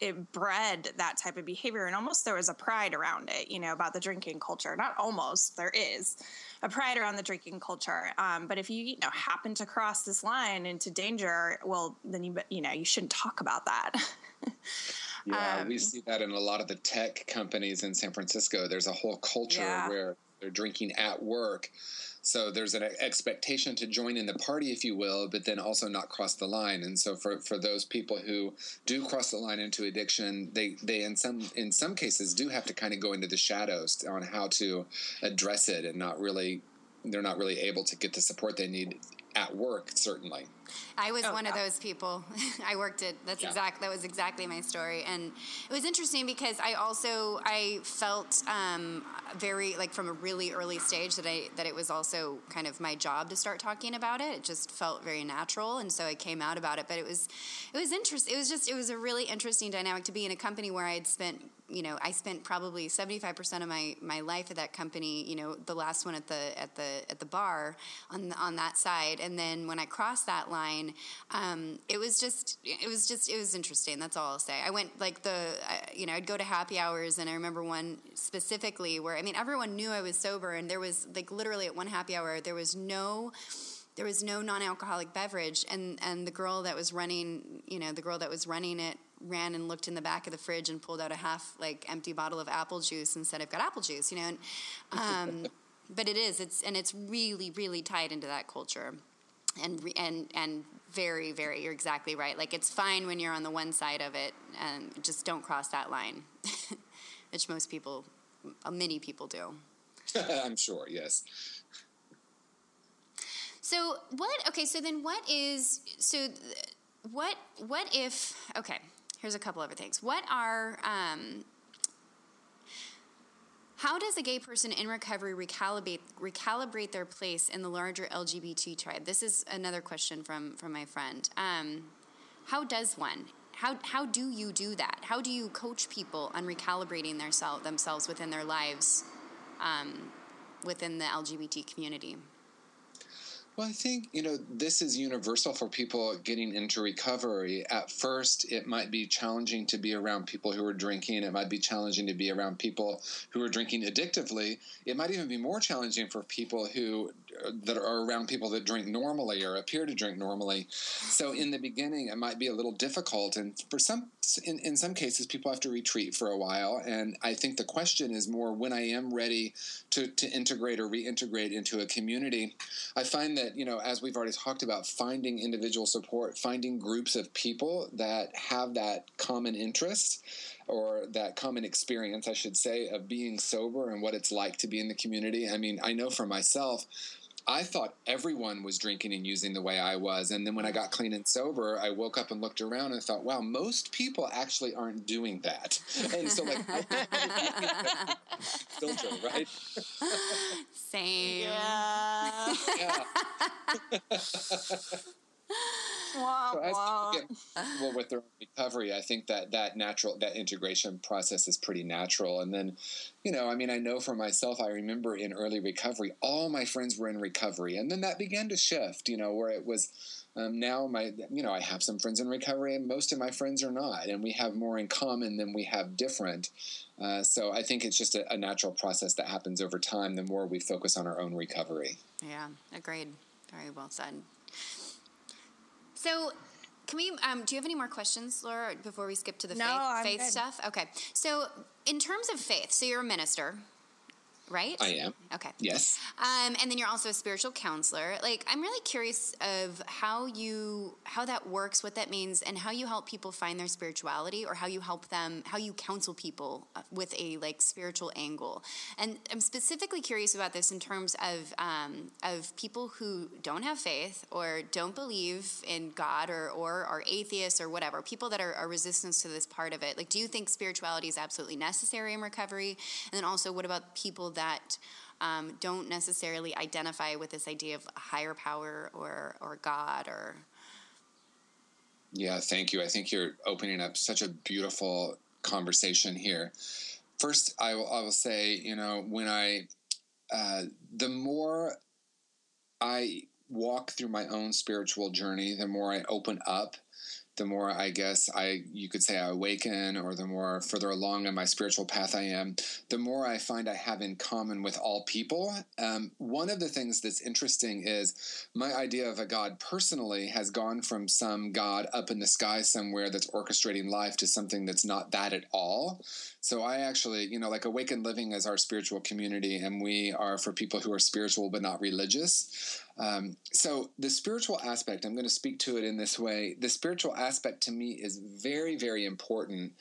it bred that type of behavior and almost there was a pride around it you know about the drinking culture not almost there is a pride around the drinking culture um, but if you you know happen to cross this line into danger well then you you know you shouldn't talk about that (laughs) Yeah, Um, we see that in a lot of the tech companies in San Francisco. There's a whole culture Yeah. where they're drinking at work. So there's an expectation to join in the party, if you will, but then also not cross the line. And so for, for those people who do cross the line into addiction, they, they in some in some cases do have to kind of go into the shadows on how to address it and not really they're not really able to get the support they need at work, certainly. I was Oh, one of those people. (laughs) I worked at that's Yeah. exact that was exactly my story, and it was interesting because I also I felt um, very like from a really early stage that I that it was also kind of my job to start talking about it. It just felt very natural, and so I came out about it. But it was it was interesting. It was just it was a really interesting dynamic to be in a company where I had spent you know I spent probably seventy five percent of my my life at that company. You know the last one at the at the at the bar on the, on that side, and then when I crossed that line, um, it was just it was just it was interesting. That's all I'll say. I went like the I- you know I'd go to happy hours, and I remember one specifically where I mean everyone knew I was sober, and there was like literally at one happy hour there was no there was no non-alcoholic beverage and and the girl that was running you know the girl that was running it ran and looked in the back of the fridge and pulled out a half like empty bottle of apple juice and said i've got apple juice you know and, um, (laughs) but it is it's and it's really really tied into that culture and and and very very you're exactly right like it's fine when you're on the one side of it and just don't cross that line (laughs) which most people uh, many people do (laughs) I'm sure, yes. So what? Okay, so then what is so? What what if? Okay, here's a couple other things. What are um, how does a gay person in recovery recalibrate recalibrate their place in the larger LGBT tribe? This is another question from from my friend. Um, how does one? How, how do you do that? How do you coach people on recalibrating their self, themselves within their lives, um, within the LGBT community? Well, I think, you know, this is universal for people getting into recovery. At first, it might be challenging to be around people who are drinking. It might be challenging to be around people who are drinking addictively. It might even be more challenging for people who that are around people that drink normally or appear to drink normally. So in the beginning, it might be a little difficult, and for some, in, in some cases, people have to retreat for a while. And I think the question is more when I am ready to to integrate or reintegrate into a community. I find that you know, as we've already talked about, finding individual support, finding groups of people that have that common interest or that common experience, I should say, of being sober and what it's like to be in the community. I mean, I know for myself, I thought everyone was drinking and using the way I was. And then when I got clean and sober, I woke up and looked around and thought, wow, most people actually aren't doing that. And so, like, (laughs) filter, right? Same. Yeah. Yeah. (laughs) Wah, So as people get comfortable with their recovery, I think that that natural that integration process is pretty natural. And then, you know, I mean, I know for myself, I remember in early recovery, all my friends were in recovery, and then that began to shift. You know, where it was. Um, now my you know I have some friends in recovery and most of my friends are not and we have more in common than we have different uh, so I think it's just a, a natural process that happens over time the more we focus on our own recovery Yeah, agreed. Very well said. So, can we? Um, do you have any more questions, Laura, before we skip to the No, faith, faith stuff? Okay. So, in terms of faith, so you're a minister, right? I am Okay. yes Um, and then you're also a spiritual counselor. Like, I'm really curious of how you how that works, what that means, and how you help people find their spirituality, or how you help them, how you counsel people uh, with a like spiritual angle. And I'm specifically curious about this in terms of um, of people who don't have faith or don't believe in God or or are atheists or whatever. People that are, are resistant to this part of it. Like, do you think spirituality is absolutely necessary in recovery? And then also, what about people that um, don't necessarily identify with this idea of higher power or or God or Yeah, thank you. I think you're opening up such a beautiful conversation here. First, I will, I will say, you know, when I, uh, the more I walk through my own spiritual journey, the more I open up, the more I guess I, you could say I awaken, or the more further along in my spiritual path I am, the more I find I have in common with all people. Um, one of the things that's interesting is my idea of a God personally has gone from some God up in the sky somewhere that's orchestrating life to something that's not that at all. So I actually, you know, like Awakened Living is our spiritual community, and we are for people who are spiritual but not religious. Um, so the spiritual aspect, I'm going to speak to it in this way. The spiritual aspect to me is very, very important.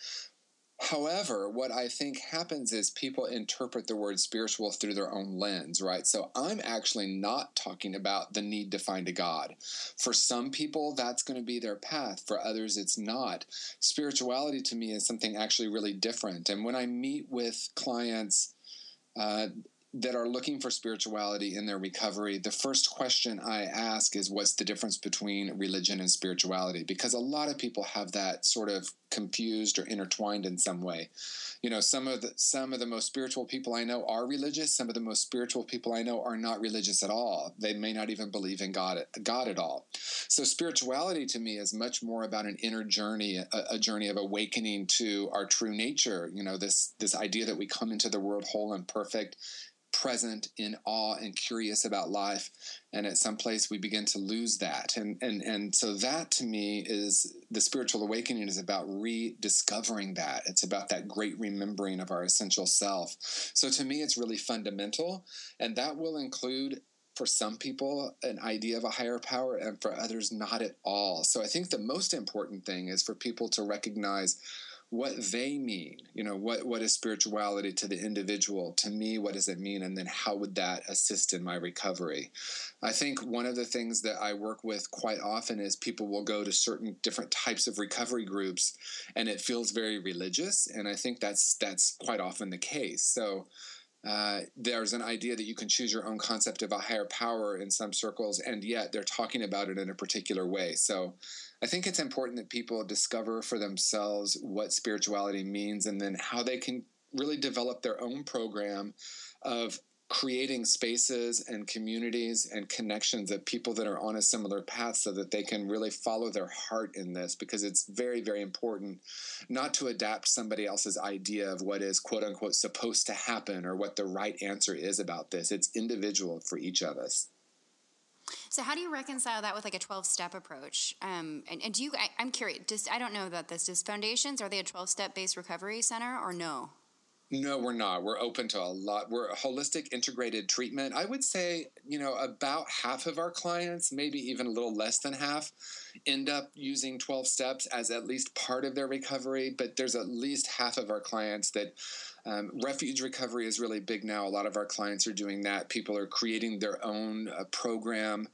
However, what I think happens is people interpret the word spiritual through their own lens, right? So I'm actually not talking about the need to find a God. For some people, that's going to be their path. For others, it's not. Spirituality to me is something actually really different. And when I meet with clients, uh, that are looking for spirituality in their recovery, the first question I ask is what's the difference between religion and spirituality? Because a lot of people have that sort of confused or intertwined in some way. You know, some of the some of the most spiritual people I know are religious, some of the most spiritual people I know are not religious at all. They may not even believe in God God at all. So spirituality to me is much more about an inner journey, a, a journey of awakening to our true nature, you know, this this idea that we come into the world whole and perfect present in awe and curious about life and at some place we begin to lose that. And and and so that to me is the spiritual awakening is about rediscovering that. It's about that great remembering of our essential self. So to me it's really fundamental and that will include for some people an idea of a higher power and for others not at all. So i think the most important thing is for people to recognize what they mean you know what what is spirituality to the individual? To me what does it mean? And then how would that assist in my recovery? I think one of the things that i work with quite often is people will go to certain different types of recovery groups and it feels very religious. And i think that's that's quite often the case. So uh, there's an idea that you can choose your own concept of a higher power in some circles, and yet they're talking about it in a particular way. So I think it's important that people discover for themselves what spirituality means and then how they can really develop their own program of creating spaces and communities and connections of people that are on a similar path so that they can really follow their heart in this because it's very very important not to adapt somebody else's idea of what is quote unquote supposed to happen or what the right answer is about this it's individual for each of us So how do you reconcile that with like a 12 step approach? Um, and, and do you, I, I'm curious, just, I don't know about this. Does Foundations, are they a 12 step based recovery center or no? No, we're not. We're open to a lot. We're a holistic integrated treatment. I would say, you know, about half of our clients, maybe even a little less than half, end up using 12 steps as at least part of their recovery. But there's at least half of our clients that um, refuge recovery is really big now. A lot of our clients are doing that. People are creating their own uh, program.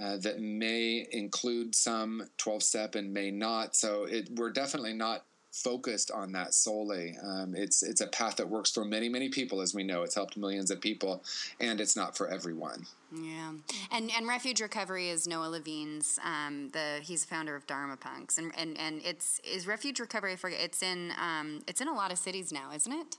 Uh, that may include some 12 step and may not. So it, we're definitely not focused on that solely. Um, it's it's a path that works for many many people, as we know. It's helped millions of people, and it's not for everyone. Yeah, and and Refuge Recovery is Noah Levine's. Um, the he's founder of Dharma Punks, and and and it's is Refuge Recovery. For it's in um, it's in a lot of cities now, isn't it?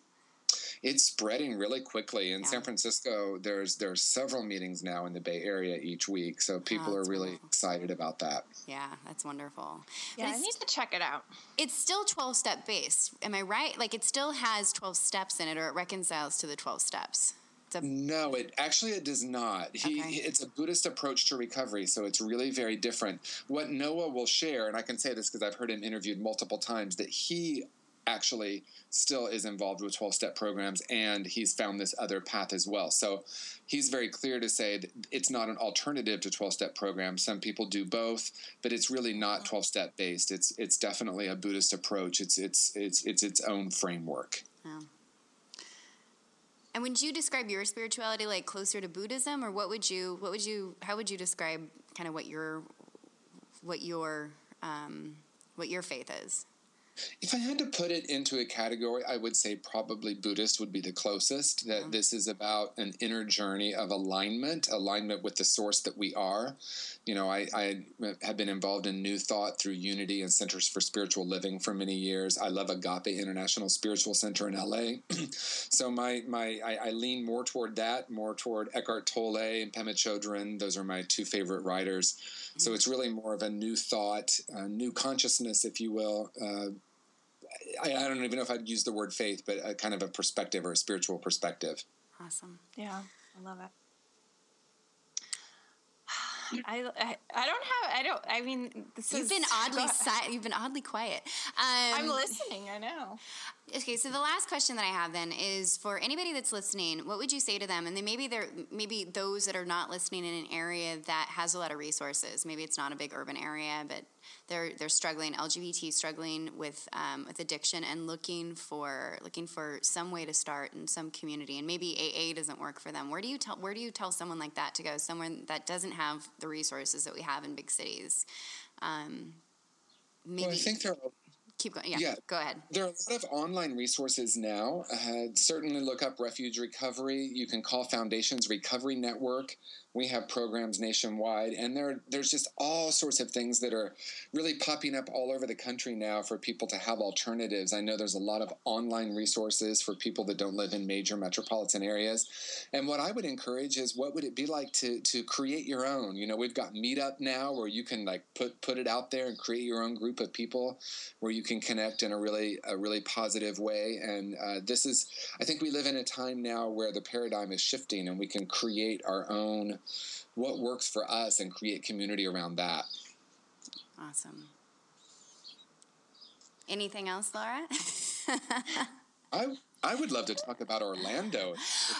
It's spreading really quickly in Yeah. San Francisco. There's there's several meetings now in the Bay Area each week, so ah, people are really wonderful. excited about that. Yeah, that's wonderful. Yeah, I it's, need to check it out. it's still twelve step based. Am I right? Like it still has twelve steps in it, or it reconciles to the twelve steps. A, No, it actually it does not. He, Okay. it's a Buddhist approach to recovery, so it's really very different. What Noah will share, and I can say this because I've heard him interviewed multiple times, that he actually still is involved with 12 step programs and he's found this other path as well. So he's very clear to say that it's not an alternative to 12 step programs. Some people do both, but it's really not 12 step based. It's it's definitely a Buddhist approach. It's it's it's it's its own framework. yeah. And would you describe your spirituality like closer to Buddhism, or what would you what would you how would you describe kind of what your what your um, what your faith is? If I had to put it into a category, I would say probably Buddhist would be the closest. That this is about an inner journey of alignment, alignment with the source that we are. You know, I, I have been involved in New Thought through Unity and Centers for Spiritual Living for many years. I love Agape International Spiritual Center in LA. (clears throat) so my my I, I lean more toward that, more toward Eckhart Tolle and Pema Chodron. Those are my two favorite writers. So it's really more of a new thought, a new consciousness, if you will. Uh, I, I don't even know if I'd use the word faith, but a kind of a perspective or a spiritual perspective. Awesome. Yeah, I love it. I, I I don't have I don't I mean this You've is been oddly (laughs) si- you've been oddly quiet. Um, I'm listening. I know. Okay, so the last question that I have then is for anybody that's listening, what would you say to them? And then maybe they're maybe those that are not listening in an area that has a lot of resources. Maybe it's not a big urban area, but they're they're struggling, LGBT struggling with um, with addiction and looking for looking for some way to start in some community. And maybe AA doesn't work for them. Where do you tell where do you tell someone like that to go? Someone that doesn't have the resources that we have in big cities. Um, maybe Well, I think there are keep going. Yeah, yeah. go ahead. There are a lot of online resources now. Uh, certainly look up Refuge Recovery. You can call Foundations Recovery Network. We have programs nationwide, and there there's just all sorts of things that are really popping up all over the country now for people to have alternatives. I know there's a lot of online resources for people that don't live in major metropolitan areas. And what I would encourage is what would it be like to to create your own? You know, we've got Meetup now where you can like put put it out there and create your own group of people where you can connect in a really a really positive way. And uh, this is, I think, we live in a time now where the paradigm is shifting, and we can create our own what works for us and create community around that. Awesome. Anything else, Laura? (laughs) I I would love to talk about Orlando.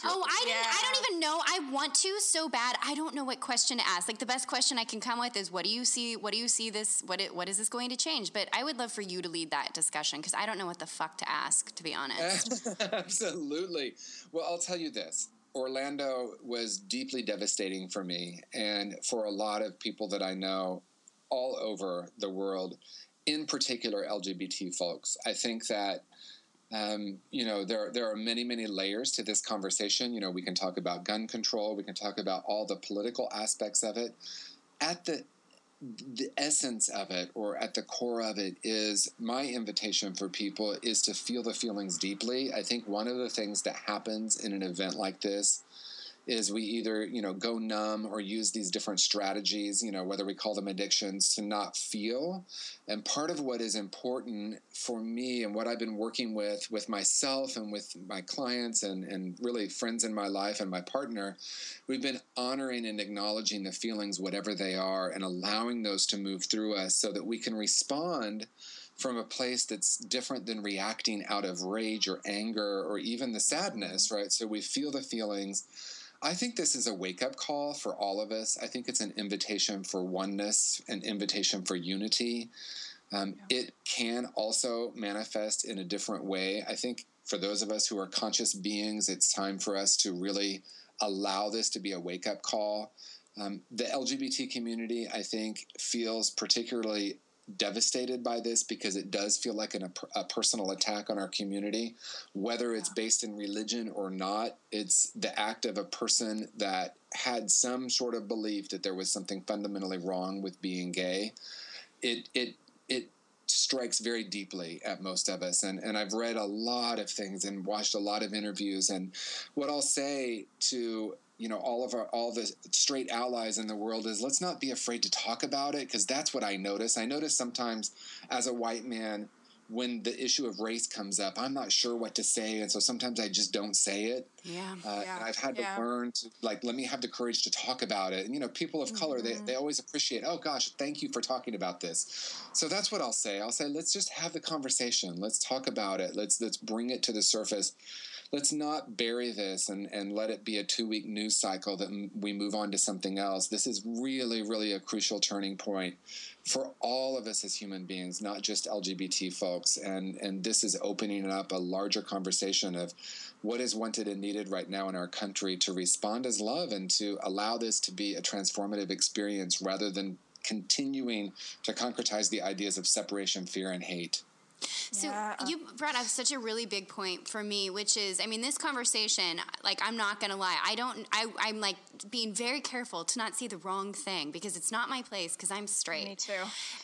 oh, I didn't. I don't even know. I want to so bad. I don't know what question to ask. Like the best question I can come with is, "What do you see? What do you see this? What it, what is this going to change?" But I would love for you to lead that discussion because I don't know what the fuck to ask. To be honest. (laughs) Absolutely. Well, I'll tell you this. Orlando was deeply devastating for me and for a lot of people that I know all over the world, in particular LGBT folks. I think that um, you know there there are many many layers to this conversation. You know, we can talk about gun control, we can talk about all the political aspects of it. At the the essence of it or at the core of it is my invitation for people is to feel the feelings deeply. I think one of the things that happens in an event like this is we either you know go numb or use these different strategies you know whether we call them addictions to not feel and part of what is important for me and what i've been working with with myself and with my clients and and really friends in my life and my partner we've been honoring and acknowledging the feelings whatever they are and allowing those to move through us so that we can respond from a place that's different than reacting out of rage or anger or even the sadness, right? So we feel the feelings. I think this is a wake up call for all of us. I think it's an invitation for oneness, an invitation for unity. Um, yeah. It can also manifest in a different way. I think for those of us who are conscious beings, it's time for us to really allow this to be a wake up call. Um, the LGBT community, I think, feels particularly devastated by this because it does feel like an, a, personal attack on our community. Whether it's based in religion or not, it's the act of a person that had some sort of belief that there was something fundamentally wrong with being gay. It it it strikes very deeply at most of us and and I've read a lot of things and watched a lot of interviews and what I'll say to you know all of our all the straight allies in the world is let's not be afraid to talk about it because that's what I notice. I notice sometimes as a white man when the issue of race comes up, I'm not sure what to say, and so sometimes I just don't say it. Yeah, uh, yeah and I've had yeah. to learn to like let me have the courage to talk about it. And you know, people of mm-hmm. color they they always appreciate. Oh gosh, thank you for talking about this. So that's what I'll say. I'll say let's just have the conversation. Let's talk about it. Let's let's bring it to the surface let's not bury this and, and let it be a two week news cycle that we move on to something else. This is really, really a crucial turning point for all of us as human beings, not just LGBT folks. And, and this is opening up a larger conversation of what is wanted and needed right now in our country to respond as love and to allow this to be a transformative experience rather than continuing to concretize the ideas of separation, fear, and hate. So yeah. you brought up such a really big point for me, which is, I mean, this conversation, like, I'm not gonna lie, I don't, I, I'm like being very careful to not see the wrong thing because it's not my place because I'm straight. Me too.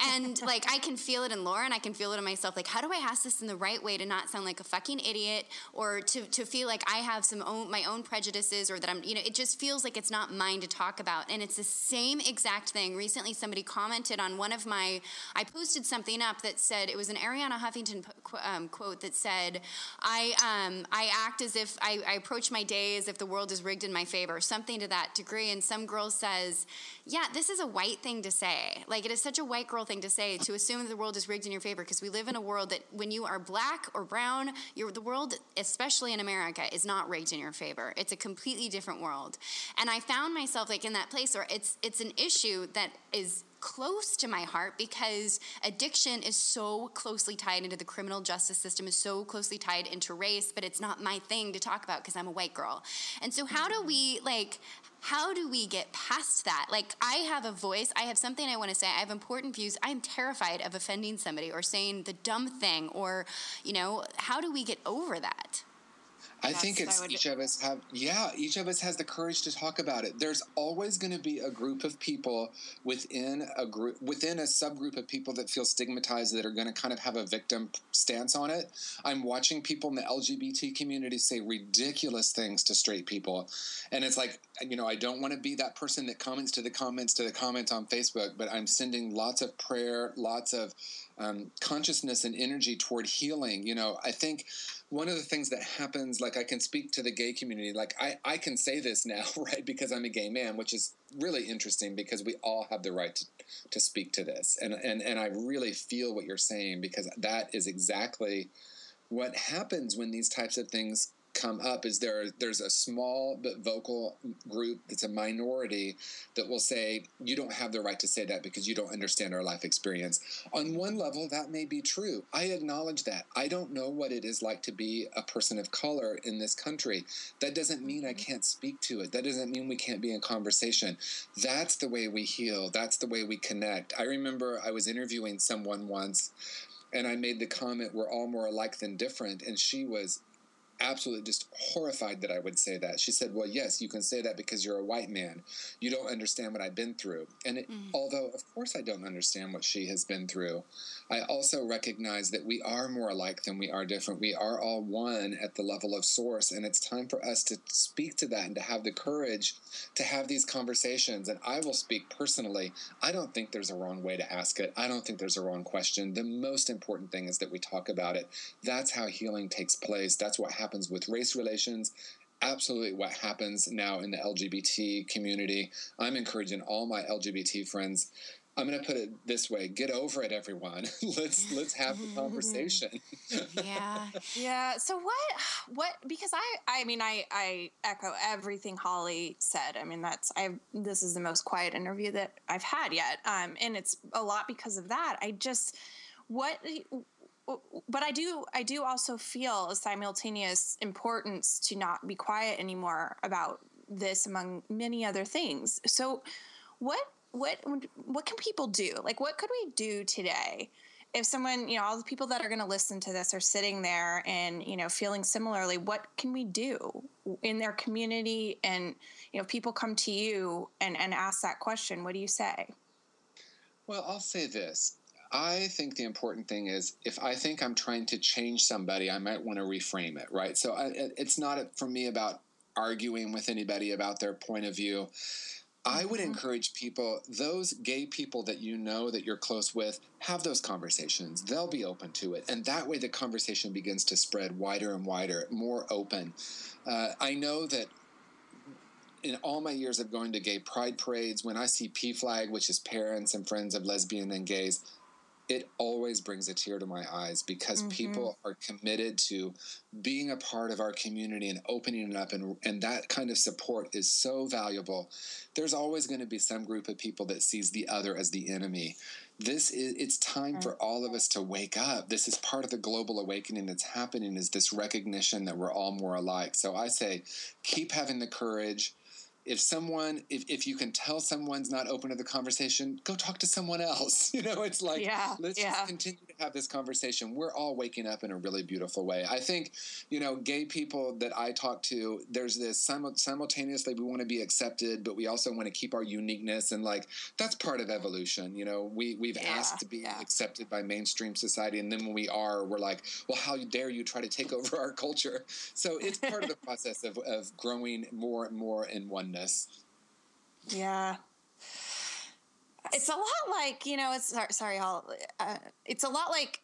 and (laughs) like, I can feel it in Laura and I can feel it in myself. Like, how do I ask this in the right way to not sound like a fucking idiot or to, to feel like I have some own, my own prejudices or that I'm, you know, it just feels like it's not mine to talk about. And it's the same exact thing. Recently, somebody commented on one of my, I posted something up that said it was an Arianna Huffington um, quote that said, "I um, I act as if I, I approach my day as if the world is rigged in my favor," something to that degree. And some girl says, "Yeah, this is a white thing to say. Like it is such a white girl thing to say to assume that the world is rigged in your favor because we live in a world that when you are black or brown, the world, especially in America, is not rigged in your favor. It's a completely different world." And I found myself like in that place where it's it's an issue that is close to my heart because addiction is so closely tied into the criminal justice system is so closely tied into race but it's not my thing to talk about because i'm a white girl. And so how do we like how do we get past that? Like i have a voice. I have something i want to say. I have important views. I'm terrified of offending somebody or saying the dumb thing or you know how do we get over that I think it's I each of us have yeah, each of us has the courage to talk about it. There's always going to be a group of people within a group within a subgroup of people that feel stigmatized that are going to kind of have a victim stance on it. I'm watching people in the LGBT community say ridiculous things to straight people. And it's like, you know, I don't want to be that person that comments to the comments to the comments on Facebook, but I'm sending lots of prayer, lots of um, consciousness and energy toward healing. You know, I think one of the things that happens, like I can speak to the gay community, like I, I can say this (laughs) now, right, because I'm a gay man, which is really interesting because we all have the right to, to speak to this. And, and, and I really feel what you're saying because that is exactly what happens when these types of things come up is there there's a small but vocal group that's a minority that will say you don't have the right to say that because you don't understand our life experience. On one level that may be true. I acknowledge that. I don't know what it is like to be a person of color in this country. That doesn't mean i mm-hmm. can't speak to it. That doesn't mean we can't be in conversation. That's the way we heal. That's the way we connect. I remember i was interviewing someone once and I made the comment, we're all more alike than different. And she was absolutely just horrified that I would say that. She said, Well, yes, you can say that because you're a white man. You don't understand what I've been through. And it, Mm. although, of course, I don't understand what she has been through, I also recognize that we are more alike than we are different. We are all one at the level of source. And it's time for us to speak to that and to have the courage to have these conversations. And I will speak personally. I don't think there's a wrong way to ask it. I don't think there's a wrong question. The most important thing is that we talk about it. That's how healing takes place. That's what happens with race relations. Absolutely, what happens now in the LGBT community. I'm encouraging all my LGBT friends. I'm going to put it this way: get over it, everyone. (laughs) let's let's have the conversation. (laughs) Yeah. Yeah. So what? What? Because I, I mean, I, I echo everything Holly said. I mean, that's I. This is the most quiet interview that I've had yet, um, and it's a lot because of that. I just what. But I do, I do also feel a simultaneous importance to not be quiet anymore about this, among many other things. So, what, what, what can people do? Like, what could we do today if someone, you know, all the people that are going to listen to this are sitting there and, you know, feeling similarly, what can we do in their community? And, you know, people come to you and, and ask that question, what do you say? Well, I'll say this. I think the important thing is if I think I'm trying to change somebody, I might want to reframe it, right? So I, it's not for me about arguing with anybody about their point of view. I would Mhm. encourage people, those gay people that you know that you're close with, have those conversations. They'll be open to it. And that way the conversation begins to spread wider and wider, more open. Uh, I know that in all my years of going to gay pride parades, when I see PFLAG, which is parents and friends of lesbian and gays, it always brings a tear to my eyes because Mhm. people are committed to being a part of our community and opening it up and and that kind of support is so valuable. There's always going to be some group of people that sees the other as the enemy. This is it's time for all of us to wake up. This is part of the global awakening that's happening is this recognition that we're all more alike. So i say keep having the courage if someone if, if you can tell someone's not open to the conversation go talk to someone else (laughs) you know it's like Yeah, let's yeah. just continue have this conversation we're all waking up in a really beautiful way i think you know gay people that i talk to there's this simu- simultaneously we want to be accepted but we also want to keep our uniqueness and like that's part of evolution you know we we've Yeah, asked to be yeah. accepted by mainstream society and then when we are we're like well how dare you try to take over our culture so it's part of the (laughs) process of, of growing more and more in oneness Yeah. It's a lot like, you know, it's sorry, Hal, uh, it's a lot like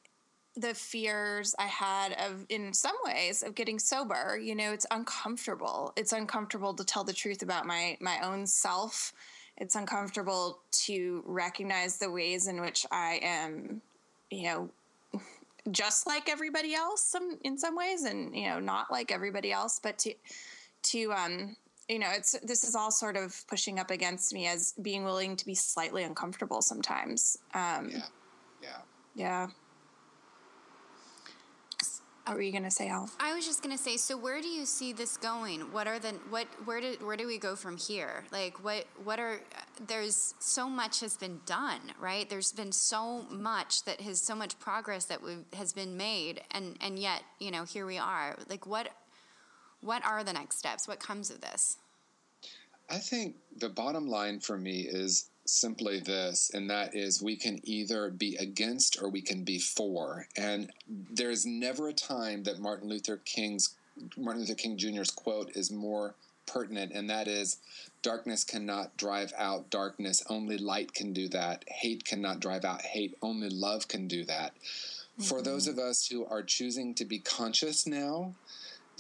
the fears I had of, in some ways, of getting sober. You know, it's uncomfortable. It's uncomfortable to tell the truth about my my own self. It's uncomfortable to recognize the ways in which I am, you know, just like everybody else some in some ways, and you know, not like everybody else, but to to um you know it's this is all sort of pushing up against me as being willing to be slightly uncomfortable sometimes um yeah yeah yeah what were you gonna say al I was just gonna say, so where do you see this going? What are the what? Where do where do we go from here? Like what what are? There's so much has been done, right? There's been so much that has so much progress that we has been made, and and yet you know here we are. Like what what are the next steps? What comes of this? I think the bottom line for me is simply this, and that is we can either be against or we can be for. And there's never a time that Martin Luther King's Martin Luther King Jr.'s quote is more pertinent, and that is darkness cannot drive out darkness, only light can do that. Hate cannot drive out hate, only love can do that. For mm-hmm. those of us who are choosing to be conscious now,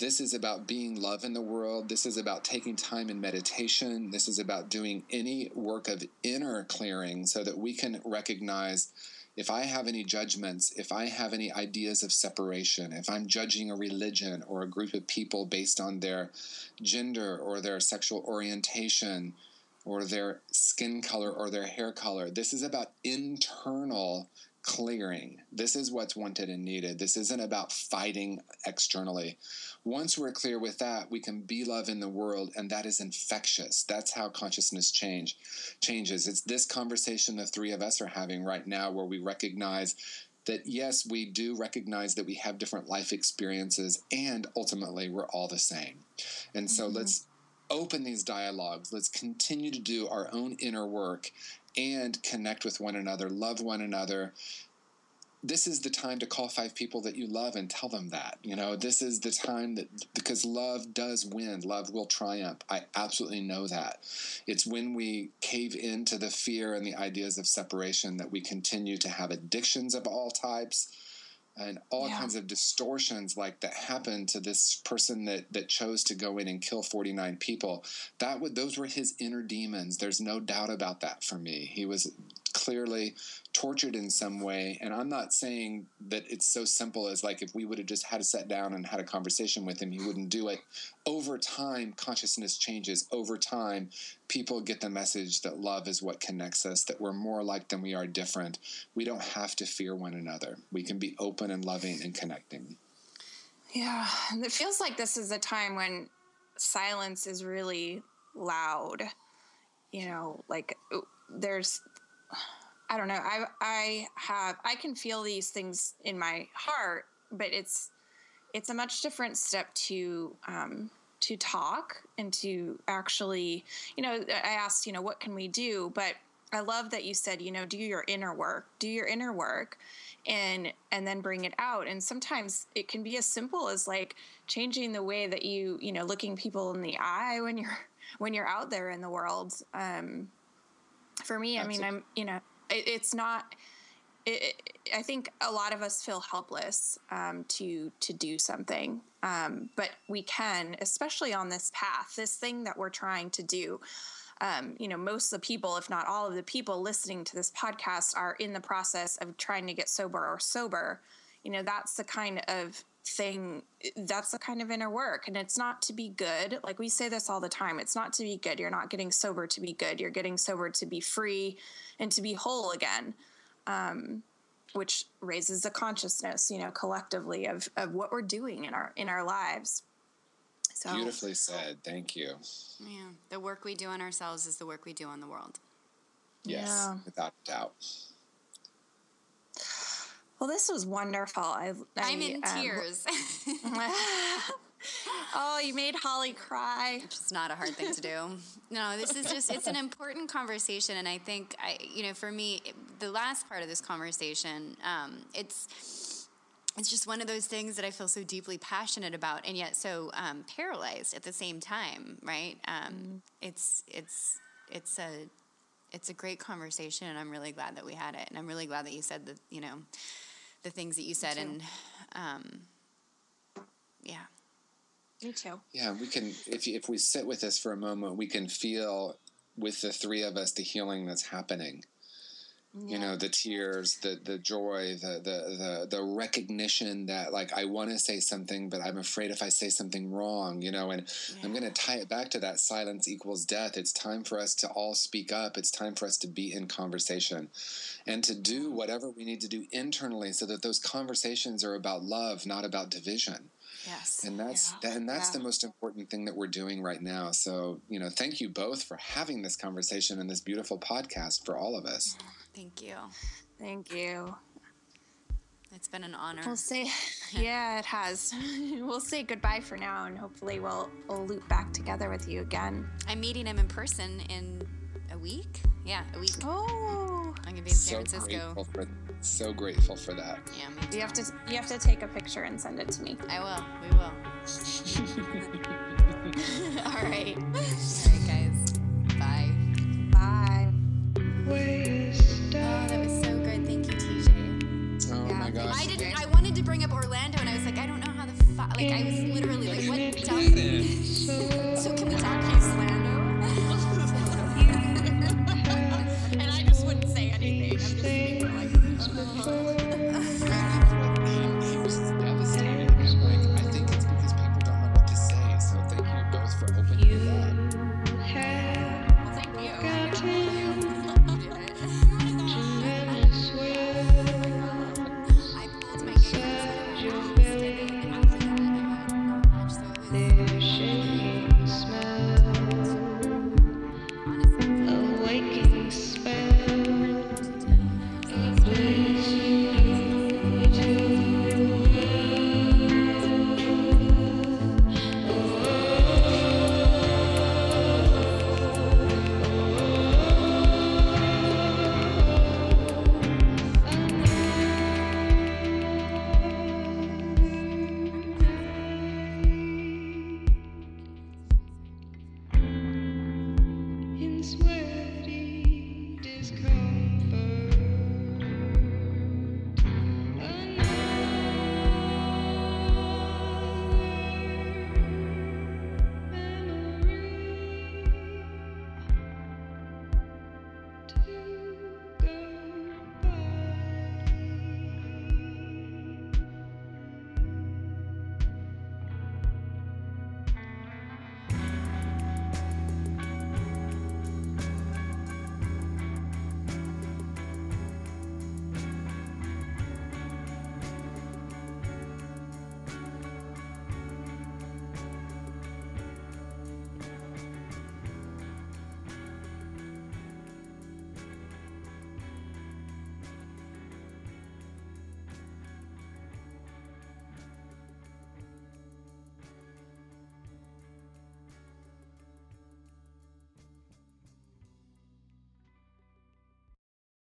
this is about being love in the world. This is about taking time in meditation. This is about doing any work of inner clearing so that we can recognize if I have any judgments, if I have any ideas of separation, if I'm judging a religion or a group of people based on their gender or their sexual orientation or their skin color or their hair color, this is about internal clearing. This is what's wanted and needed. This isn't about fighting externally. Once we're clear with that, we can be love in the world, and that is infectious. That's how consciousness change changes. It's this conversation the three of us are having right now, where we recognize that yes, we do recognize that we have different life experiences and ultimately we're all the same. And so mm-hmm. let's open these dialogues. Let's continue to do our own inner work and connect with one another, love one another. This is the time to call five people that you love and tell them that. You know, this is the time that because love does win, love will triumph. I absolutely know that. It's when we cave into the fear and the ideas of separation that we continue to have addictions of all types and all Yeah. kinds of distortions like that happened to this person that that chose to go in and kill 49 people that would those were his inner demons there's no doubt about that for me he was clearly tortured in some way. And i'm not saying that it's so simple as like if we would have just had to sit down and had a conversation with him he wouldn't do it. Over time consciousness changes. Over time people get the message that love is what connects us that we're more alike than we are different. We don't have to fear one another. We can be open and loving and connecting. Yeah, and it feels like this is a time when silence is really loud. You know, like there's I don't know. I I have I can feel these things in my heart, but it's it's a much different step to um to talk and to actually, you know, I asked, you know, what can we do? But I love that you said, you know, do your inner work. Do your inner work and and then bring it out and sometimes it can be as simple as like changing the way that you you know looking people in the eye when you're when you're out there in the world um for me i mean i'm you know it, it's not it, it- I think a lot of us feel helpless um, to to do something, um, but we can, especially on this path, this thing that we're trying to do. Um, you know, most of the people, if not all of the people listening to this podcast, are in the process of trying to get sober or sober. You know, that's the kind of thing. That's the kind of inner work, and it's not to be good. Like we say this all the time. It's not to be good. You're not getting sober to be good. You're getting sober to be free and to be whole again Um which raises the consciousness, you know, collectively of of what we're doing in our in our lives. So beautifully said thank you Yeah, the work we do on ourselves is the work we do on the world. yes Yeah. without doubt well, this was wonderful. I, I I'm in um, tears, (laughs) oh, you made Holly cry. which is not a hard thing to do. No, this is just it's an important conversation, and I think I, you know, for me, the last part of this conversation, um, it's it's just one of those things that I feel so deeply passionate about, and yet so um, paralyzed at the same time. Right? Um, It's it's it's a it's a great conversation, and I'm really glad that we had it, and I'm really glad that you said that you know the things that you said, and um, yeah. Me too. Yeah, we can. If if we sit with this for a moment, we can feel with the three of us the healing that's happening. You know, the tears, the the joy, the the the, the recognition that like I want to say something, but I'm afraid if I say something wrong, you know. And I'm going to tie it back to that silence equals death. It's time for us to all speak up. It's time for us to be in conversation, and to do whatever we need to do internally, so that those conversations are about love, not about division Yes. and that's Yeah. that, and that's Yeah. the most important thing that we're doing right now so you know thank you both for having this conversation and this beautiful podcast for all of us oh, Thank you. Thank you. It's been an honor. We'll say, (laughs) yeah, it has. (laughs) we'll say goodbye for now, and hopefully we'll we'll loop back together with you again. I'm meeting him in person in a week. Yeah, a week. Oh, I'm gonna be in so San Francisco. Grateful for so grateful for that Yeah, me you have to you have to take a picture and send it to me. I will. We will. (laughs) (laughs) All right. All right, guys. Bye. Bye. Oh, that was so good. Thank you, TJ. oh Yeah. my gosh I didn't. I wanted to bring up Orlando, and I was like, I don't know how the fuck. Like, I was literally like, what dumb. (laughs)